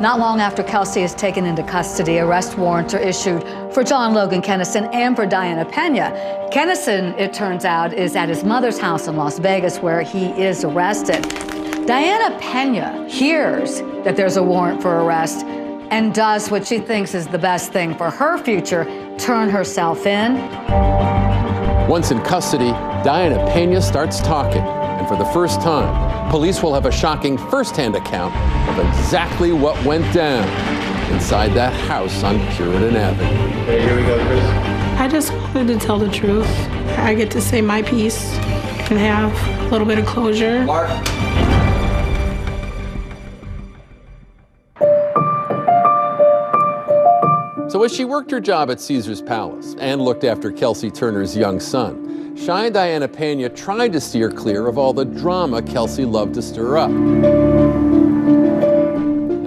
Not long after Kelsey is taken into custody, arrest warrants are issued for John Logan Kennison and for Diana Pena. Kennison, it turns out, is at his mother's house in Las Vegas where he is arrested. Diana Pena hears that there's a warrant for arrest and does what she thinks is the best thing for her future turn herself in. Once in custody, Diana Pena starts talking, and for the first time, police will have a shocking first-hand account of exactly what went down inside that house on Puritan Avenue. Hey, here we go, Chris. I just wanted to tell the truth. I get to say my piece and have a little bit of closure. Mark. So, as she worked her job at Caesars Palace and looked after Kelsey Turner's young son, shy Diana Pena tried to steer clear of all the drama Kelsey loved to stir up.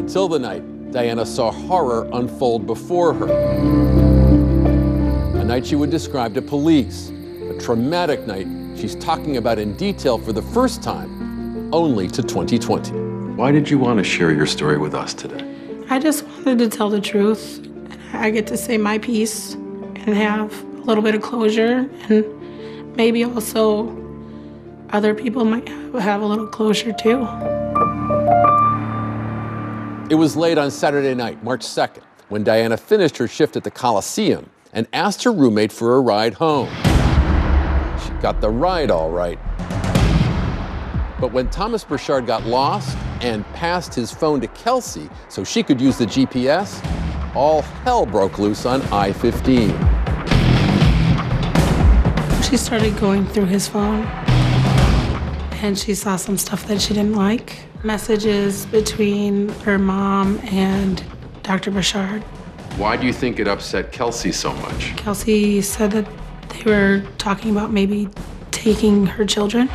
Until the night Diana saw horror unfold before her. A night she would describe to police, a traumatic night she's talking about in detail for the first time, only to 20/20. Why did you want to share your story with us today? I just wanted to tell the truth. I get to say my piece and have a little bit of closure, and maybe also other people might have a little closure too. It was late on Saturday night, March 2nd, when Diana finished her shift at the Coliseum and asked her roommate for a ride home. She got the ride all right. But when Thomas Burchard got lost and passed his phone to Kelsey so she could use the GPS, all hell broke loose on I 15. She started going through his phone and she saw some stuff that she didn't like. Messages between her mom and Dr. Burchard. Why do you think it upset Kelsey so much? Kelsey said that they were talking about maybe taking her children.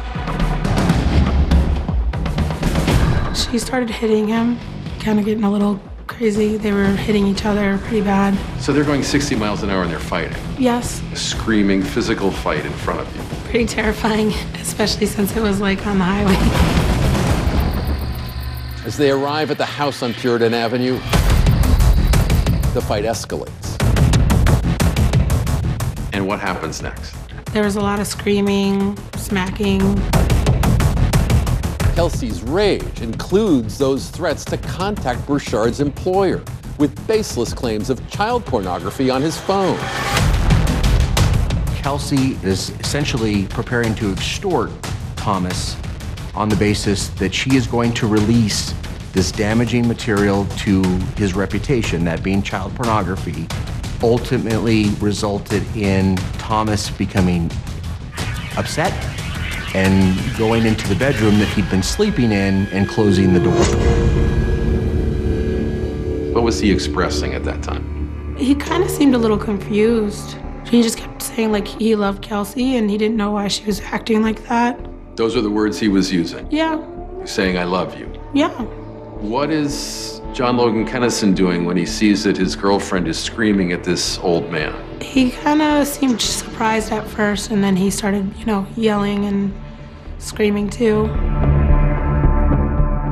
She started hitting him, kind of getting a little crazy. They were hitting each other pretty bad. So they're going 60 miles an hour and they're fighting. Yes, A screaming physical fight in front of you. pretty terrifying, especially since it was like on the highway. As they arrive at the house on Puritan Avenue, the fight escalates. And what happens next? There was a lot of screaming, smacking. Kelsey's rage includes those threats to contact Burchard's employer with baseless claims of child pornography on his phone. Kelsey is essentially preparing to extort Thomas on the basis that she is going to release this damaging material to his reputation, that being child pornography, ultimately resulted in Thomas becoming upset and going into the bedroom that he'd been sleeping in and closing the door. What was he expressing at that time? He kind of seemed a little confused. He just kept saying like he loved Kelsey and he didn't know why she was acting like that. Those are the words he was using. Yeah, Saying, I love you. yeah. What is John Logan Kennison doing when he sees that his girlfriend is screaming at this old man? He kind of seemed surprised at first and then he started, you know, yelling and screaming too.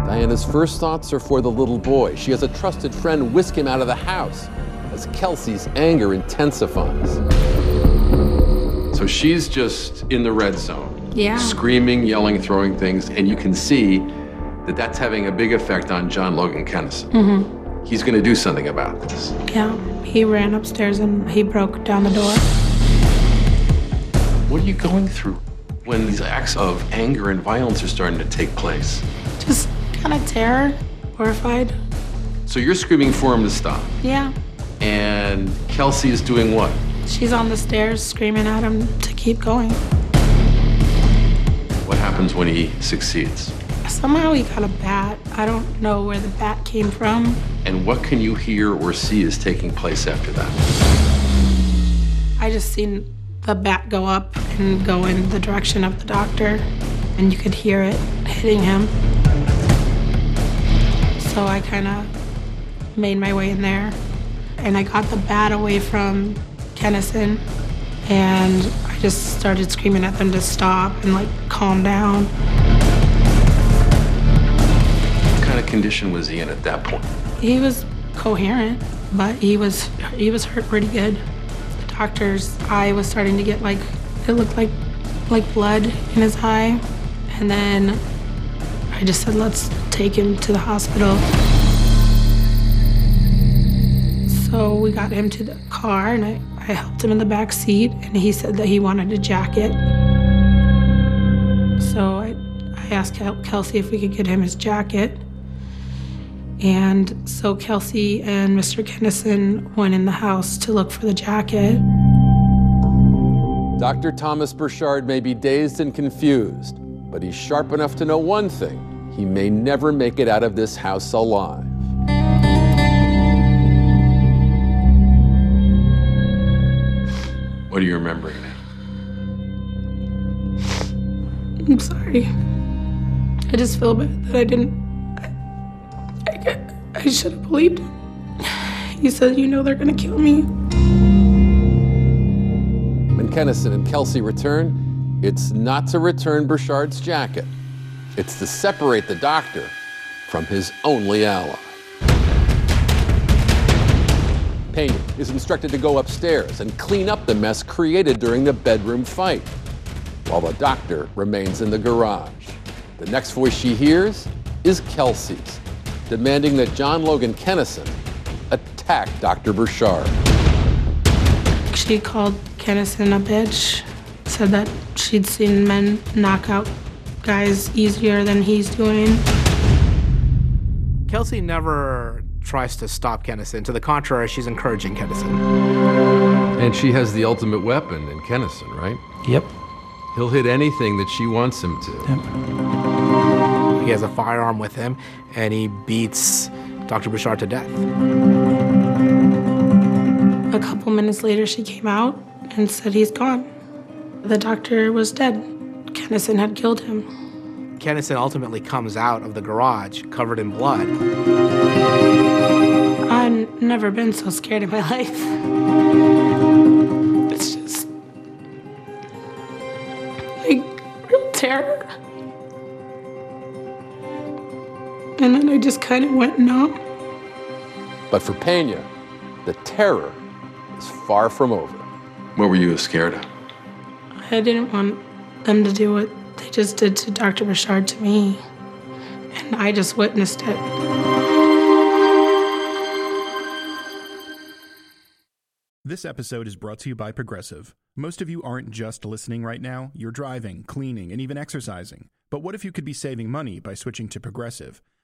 Diana's first thoughts are for the little boy. She has a trusted friend whisk him out of the house as Kelsey's anger intensifies. So she's just in the red zone. Yeah. Screaming, yelling, throwing things, and you can see that that's having a big effect on John Logan Kennison. hmm He's going to do something about this. Yeah. He ran upstairs and he broke down the door. What are you going through when these acts of anger and violence are starting to take place? Just kind of terror, horrified. So you're screaming for him to stop, Yeah. and Kelsey is doing what? She's on the stairs screaming at him to keep going. What happens when he succeeds? Somehow he got a bat. I don't know where the bat came from. And what can you hear or see is taking place after that? I just seen the bat go up and go in the direction of the doctor, and you could hear it hitting him. So I kind of made my way in there, and I got the bat away from Kennison, and I just started screaming at them to stop and like calm down. What kind of condition was he in at that point? He was coherent, but he was he was hurt pretty good. Doctor's eye was starting to get like it looked like like blood in his eye, and then I just said, "Let's take him to the hospital." So we got him to the car, and I, I helped him in the back seat, and he said that he wanted a jacket. So I, I asked Kel- Kelsey if we could get him his jacket. And so Kelsey and Mr. Kennison went in the house to look for the jacket. Dr. Thomas Burchard may be dazed and confused, but he's sharp enough to know one thing he may never make it out of this house alive. What are you remembering now? I'm sorry. I just feel bad that I didn't. I, should have believed him. He said, You know, they're gonna kill me. When Kennison and Kelsey return, it's not to return Burchard's jacket, it's to separate the doctor from his only ally. Pena is instructed to go upstairs and clean up the mess created during the bedroom fight, while the doctor remains in the garage. The next voice she hears is Kelsey's, demanding that John Logan Kennison attack Dr. Burchard. She called Kennison a bitch, said that she'd seen men knock out guys easier than he's doing. Kelsey never tries to stop Kennison. To the contrary, she's encouraging Kennison. And she has the ultimate weapon in Kennison, right? Yep. He'll hit anything that she wants him to. He has a firearm with him, and he beats Dr. Burchard to death. A couple minutes later, she came out and said he's gone. The doctor was dead. Kennison had killed him. Kennison ultimately comes out of the garage covered in blood. I've never been so scared in my life. And then I just kind of went numb. But for Pena, the terror is far from over. What were you scared of? I didn't want them to do what they just did to Dr. Burchard to me. And I just witnessed it. This episode is brought to you by Progressive. Most of you aren't just listening right now, you're driving, cleaning, and even exercising. But what if you could be saving money by switching to Progressive?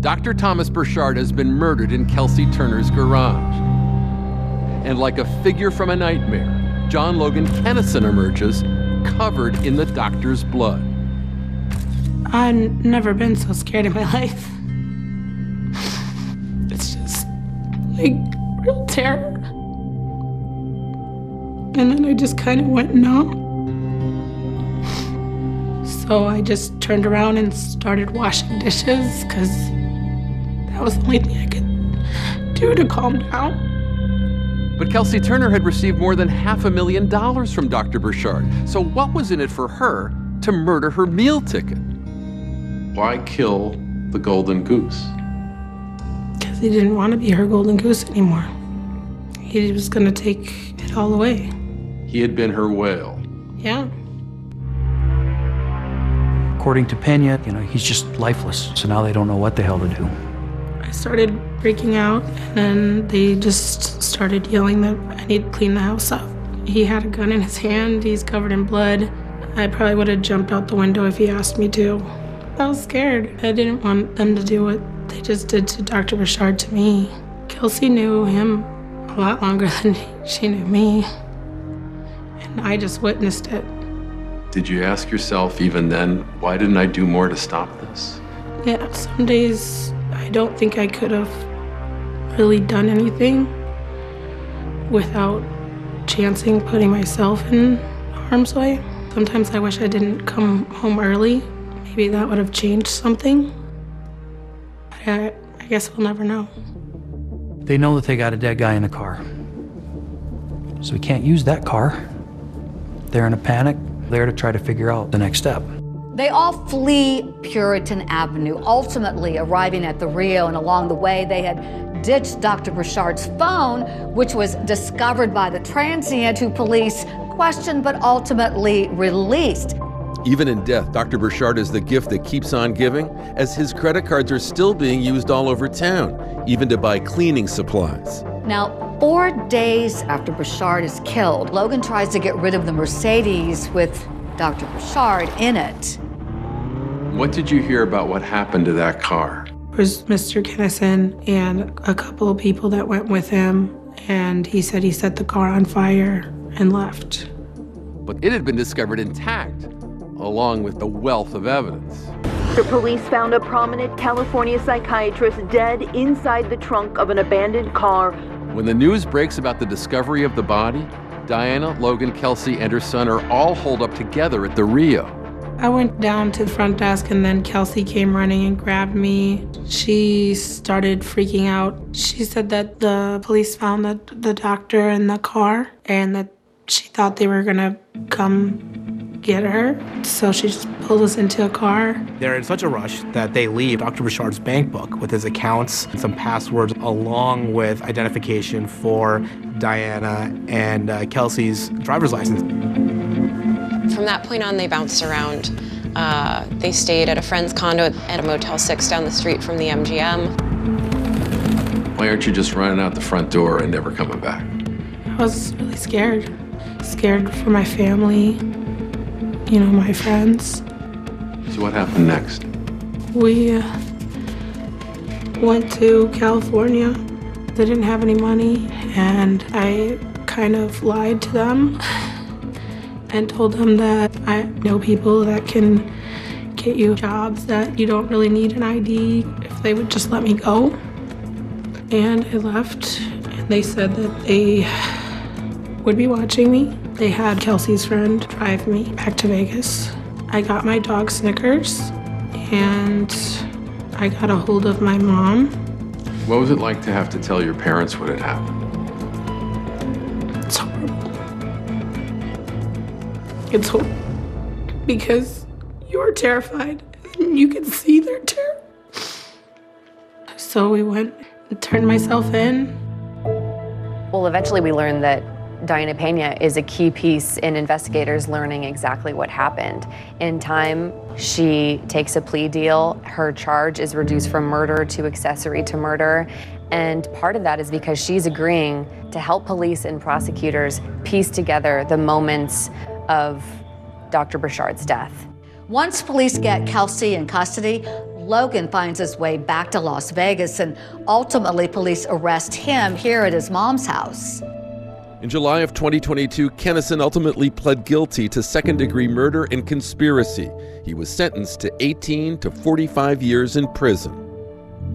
Dr. Thomas Burchard has been murdered in Kelsey Turner's garage. And like a figure from a nightmare, John Logan Kennison emerges covered in the doctor's blood. I've never been so scared in my life. It's just like real terror. And then I just kind of went numb. So I just turned around and started washing dishes because that was the only thing I could do to calm down. But Kelsey Turner had received more than half a million dollars from Dr. Burchard. So what was in it for her to murder her meal ticket? Why kill the golden goose? Because he didn't want to be her golden goose anymore. He was going to take it all away. He had been her whale. Yeah. According to Pena, you know, he's just lifeless. So now they don't know what the hell to do. I started breaking out, and then they just started yelling that I need to clean the house up. He had a gun in his hand, he's covered in blood. I probably would have jumped out the window if he asked me to. I was scared. I didn't want them to do what they just did to Dr. Burchard to me. Kelsey knew him a lot longer than she knew me, and I just witnessed it. Did you ask yourself even then, why didn't I do more to stop this? Yeah, some days I don't think I could have really done anything without chancing putting myself in harm's way. Sometimes I wish I didn't come home early. Maybe that would have changed something. I, I guess we'll never know. They know that they got a dead guy in the car. So we can't use that car. They're in a panic, there to try to figure out the next step. They all flee Puritan Avenue, ultimately arriving at the Rio, and along the way, they had ditched Dr. Burchard's phone, which was discovered by the transient who police questioned but ultimately released. Even in death, Dr. Burchard is the gift that keeps on giving, as his credit cards are still being used all over town, even to buy cleaning supplies. Now, four days after Burchard is killed, Logan tries to get rid of the Mercedes with Dr. Burchard in it. What did you hear about what happened to that car? It was Mr. Kennison and a couple of people that went with him, and he said he set the car on fire and left. But it had been discovered intact, along with the wealth of evidence. The police found a prominent California psychiatrist dead inside the trunk of an abandoned car. When the news breaks about the discovery of the body, Diana, Logan, Kelsey, and her son are all holed up together at the Rio. I went down to the front desk and then Kelsey came running and grabbed me. She started freaking out. She said that the police found the, the doctor in the car and that she thought they were gonna come get her. So she just pulled us into a car. They're in such a rush that they leave Dr. Burchard's bank book with his accounts, some passwords, along with identification for Diana and uh, Kelsey's driver's license. From that point on, they bounced around. Uh, they stayed at a friend's condo at a Motel 6 down the street from the MGM. Why aren't you just running out the front door and never coming back? I was really scared. Scared for my family, you know, my friends. So what happened next? We uh, went to California. They didn't have any money, and I kind of lied to them and told them that I know people that can get you jobs that you don't really need an ID if they would just let me go. And I left, and they said that they would be watching me. They had Kelsey's friend drive me back to Vegas. I got my dog Snickers, and I got a hold of my mom. What was it like to have to tell your parents what had happened? It's horrible because you're terrified and you can see their terror. So we went and turned myself in. Well, eventually we learned that Diana Pena is a key piece in investigators learning exactly what happened. In time, she takes a plea deal. Her charge is reduced from murder to accessory to murder. And part of that is because she's agreeing to help police and prosecutors piece together the moments of Dr. Burchard's death. Once police get Kelsey in custody, Logan finds his way back to Las Vegas and ultimately police arrest him here at his mom's house. In July of 2022, Kennison ultimately pled guilty to second degree murder and conspiracy. He was sentenced to 18 to 45 years in prison.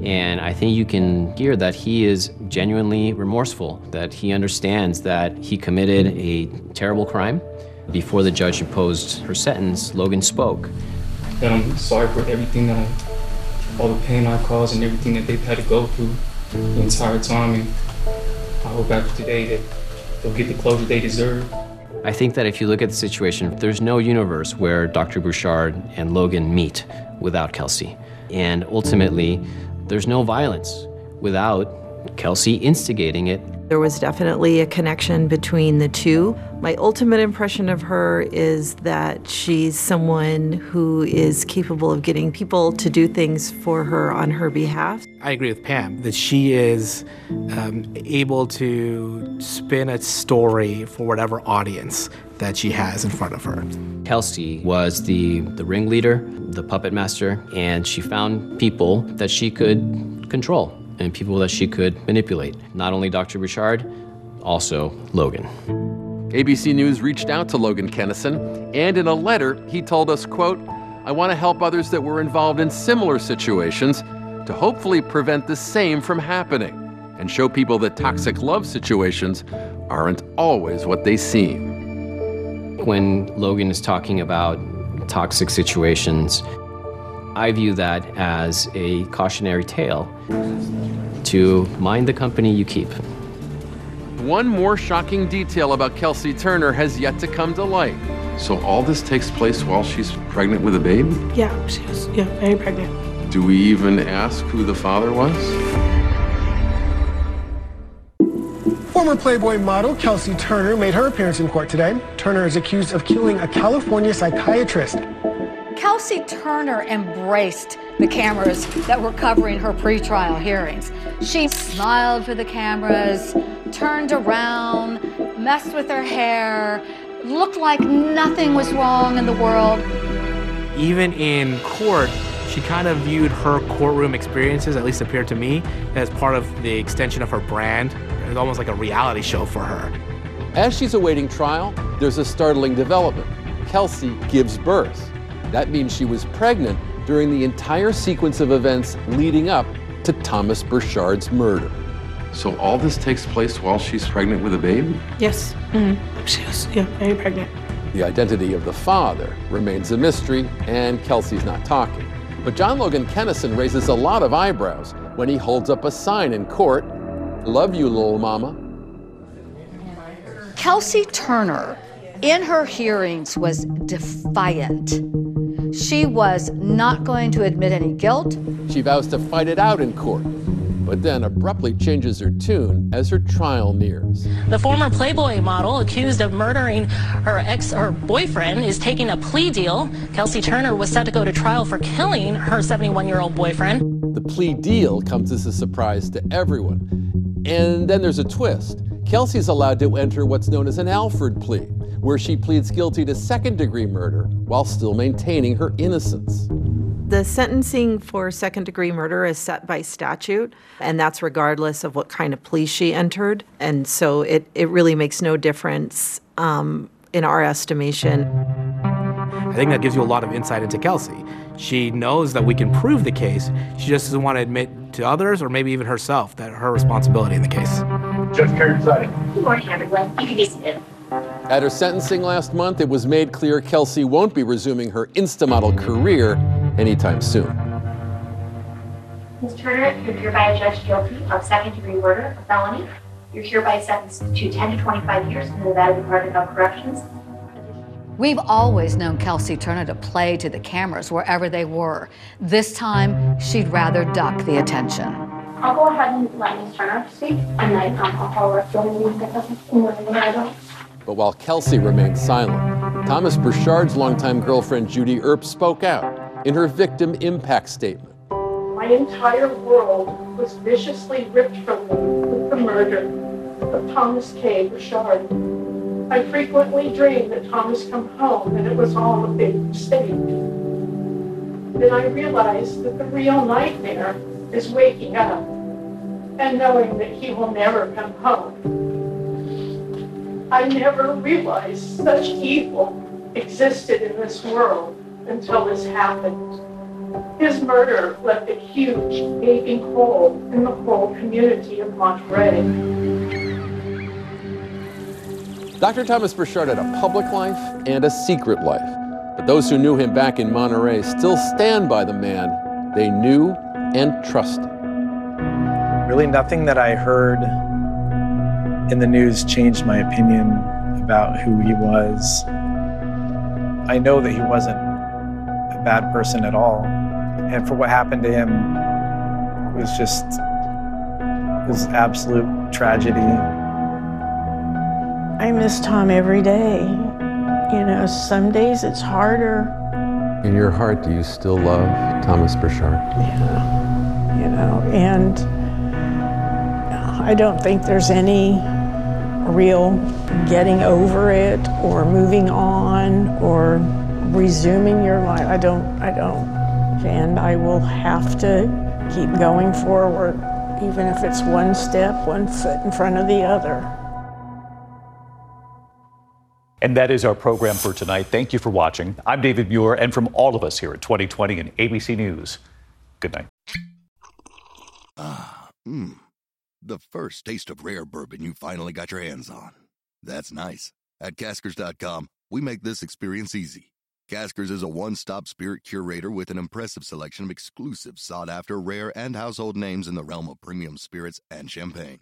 And I think you can hear that he is genuinely remorseful, that he understands that he committed a terrible crime. Before the judge imposed her sentence, Logan spoke. That I'm sorry for everything that I, all the pain I caused and everything that they've had to go through the entire time. And I hope after today that they'll get the closure they deserve. I think that if you look at the situation, there's no universe where Dr. Burchard and Logan meet without Kelsey. And ultimately, there's no violence without Kelsey instigating it. There was definitely a connection between the two. My ultimate impression of her is that she's someone who is capable of getting people to do things for her on her behalf. I agree with Pam that she is um, able to spin a story for whatever audience that she has in front of her. Kelsey was the, the ringleader, the puppet master, and she found people that she could control and people that she could manipulate. Not only Dr. Burchard, also Logan. ABC News reached out to Logan Kennison, and in a letter, he told us, quote, I want to help others that were involved in similar situations to hopefully prevent the same from happening and show people that toxic love situations aren't always what they seem. When Logan is talking about toxic situations, I view that as a cautionary tale to mind the company you keep. One more shocking detail about Kelsey Turner has yet to come to light. So all this takes place while she's pregnant with a baby? Yeah, she was yeah, very pregnant. Do we even ask who the father was? Former Playboy model Kelsey Turner made her appearance in court today. Turner is accused of killing a California psychiatrist. Kelsey Turner embraced the cameras that were covering her pretrial hearings. She smiled for the cameras, turned around, messed with her hair, looked like nothing was wrong in the world. Even in court, she kind of viewed her courtroom experiences, at least appeared to me, as part of the extension of her brand. It was almost like a reality show for her. As she's awaiting trial, there's a startling development. Kelsey gives birth. That means she was pregnant during the entire sequence of events leading up to Thomas Burchard's murder. So all this takes place while she's pregnant with a baby? Yes. Mm-hmm. She was yeah, very pregnant. The identity of the father remains a mystery, and Kelsey's not talking. But John Logan Kennison raises a lot of eyebrows when he holds up a sign in court Love you, little mama. Kelsey Turner, in her hearings, was defiant. She was not going to admit any guilt. She vows to fight it out in court, but then abruptly changes her tune as her trial nears. The former Playboy model accused of murdering her ex or boyfriend is taking a plea deal. Kelsey Turner was set to go to trial for killing her 71 year old boyfriend. The plea deal comes as a surprise to everyone. And then there's a twist. Kelsey's allowed to enter what's known as an Alford plea, where she pleads guilty to second degree murder while still maintaining her innocence. The sentencing for second degree murder is set by statute, and that's regardless of what kind of plea she entered. And so it, it really makes no difference um, in our estimation. I think that gives you a lot of insight into Kelsey. She knows that we can prove the case. She just doesn't want to admit to others or maybe even herself that her responsibility in the case. Judge Karen deciding. Good morning, everyone. You can be seated. At her sentencing last month, it was made clear Kelsey won't be resuming her Instamodel career anytime soon. Ms. Turner, you're hereby judged guilty of second degree murder, a felony. You're hereby sentenced to 10 to 25 years in the Nevada Department of Corrections. We've always known Kelsey Turner to play to the cameras wherever they were. This time, she'd rather duck the attention. I'll go ahead and let Ms. Turner speak, and then um, I'll call her follow up the But while Kelsey remained silent, Thomas Burchard's longtime girlfriend Judy Earp spoke out in her victim impact statement. My entire world was viciously ripped from me with the murder of Thomas K. Burchard. I frequently dreamed that Thomas come home and it was all a big mistake. Then I realized that the real nightmare is waking up and knowing that he will never come home. I never realized such evil existed in this world until this happened. His murder left a huge, gaping hole in the whole community of Monterey. Dr. Thomas Burchard had a public life and a secret life. But those who knew him back in Monterey still stand by the man they knew and trusted. Really, nothing that I heard in the news changed my opinion about who he was. I know that he wasn't a bad person at all. And for what happened to him was just was absolute tragedy. I miss Tom every day. You know, some days it's harder, In your heart, do you still love Thomas Burchard? Yeah. you know, and I don't think there's any real getting over it or moving on or resuming your life. I don't, I don't. And I will have to keep going forward, even if it's one step, one foot in front of the other. And that is our program for tonight. Thank you for watching. I'm David Muir, and from all of us here at 20/20 and ABC News, good night. Ah, mmm. The first taste of rare bourbon you finally got your hands on. That's nice. At Caskers.com, we make this experience easy. Caskers is a one stop spirit curator with an impressive selection of exclusive, sought after, rare, and household names in the realm of premium spirits and champagne.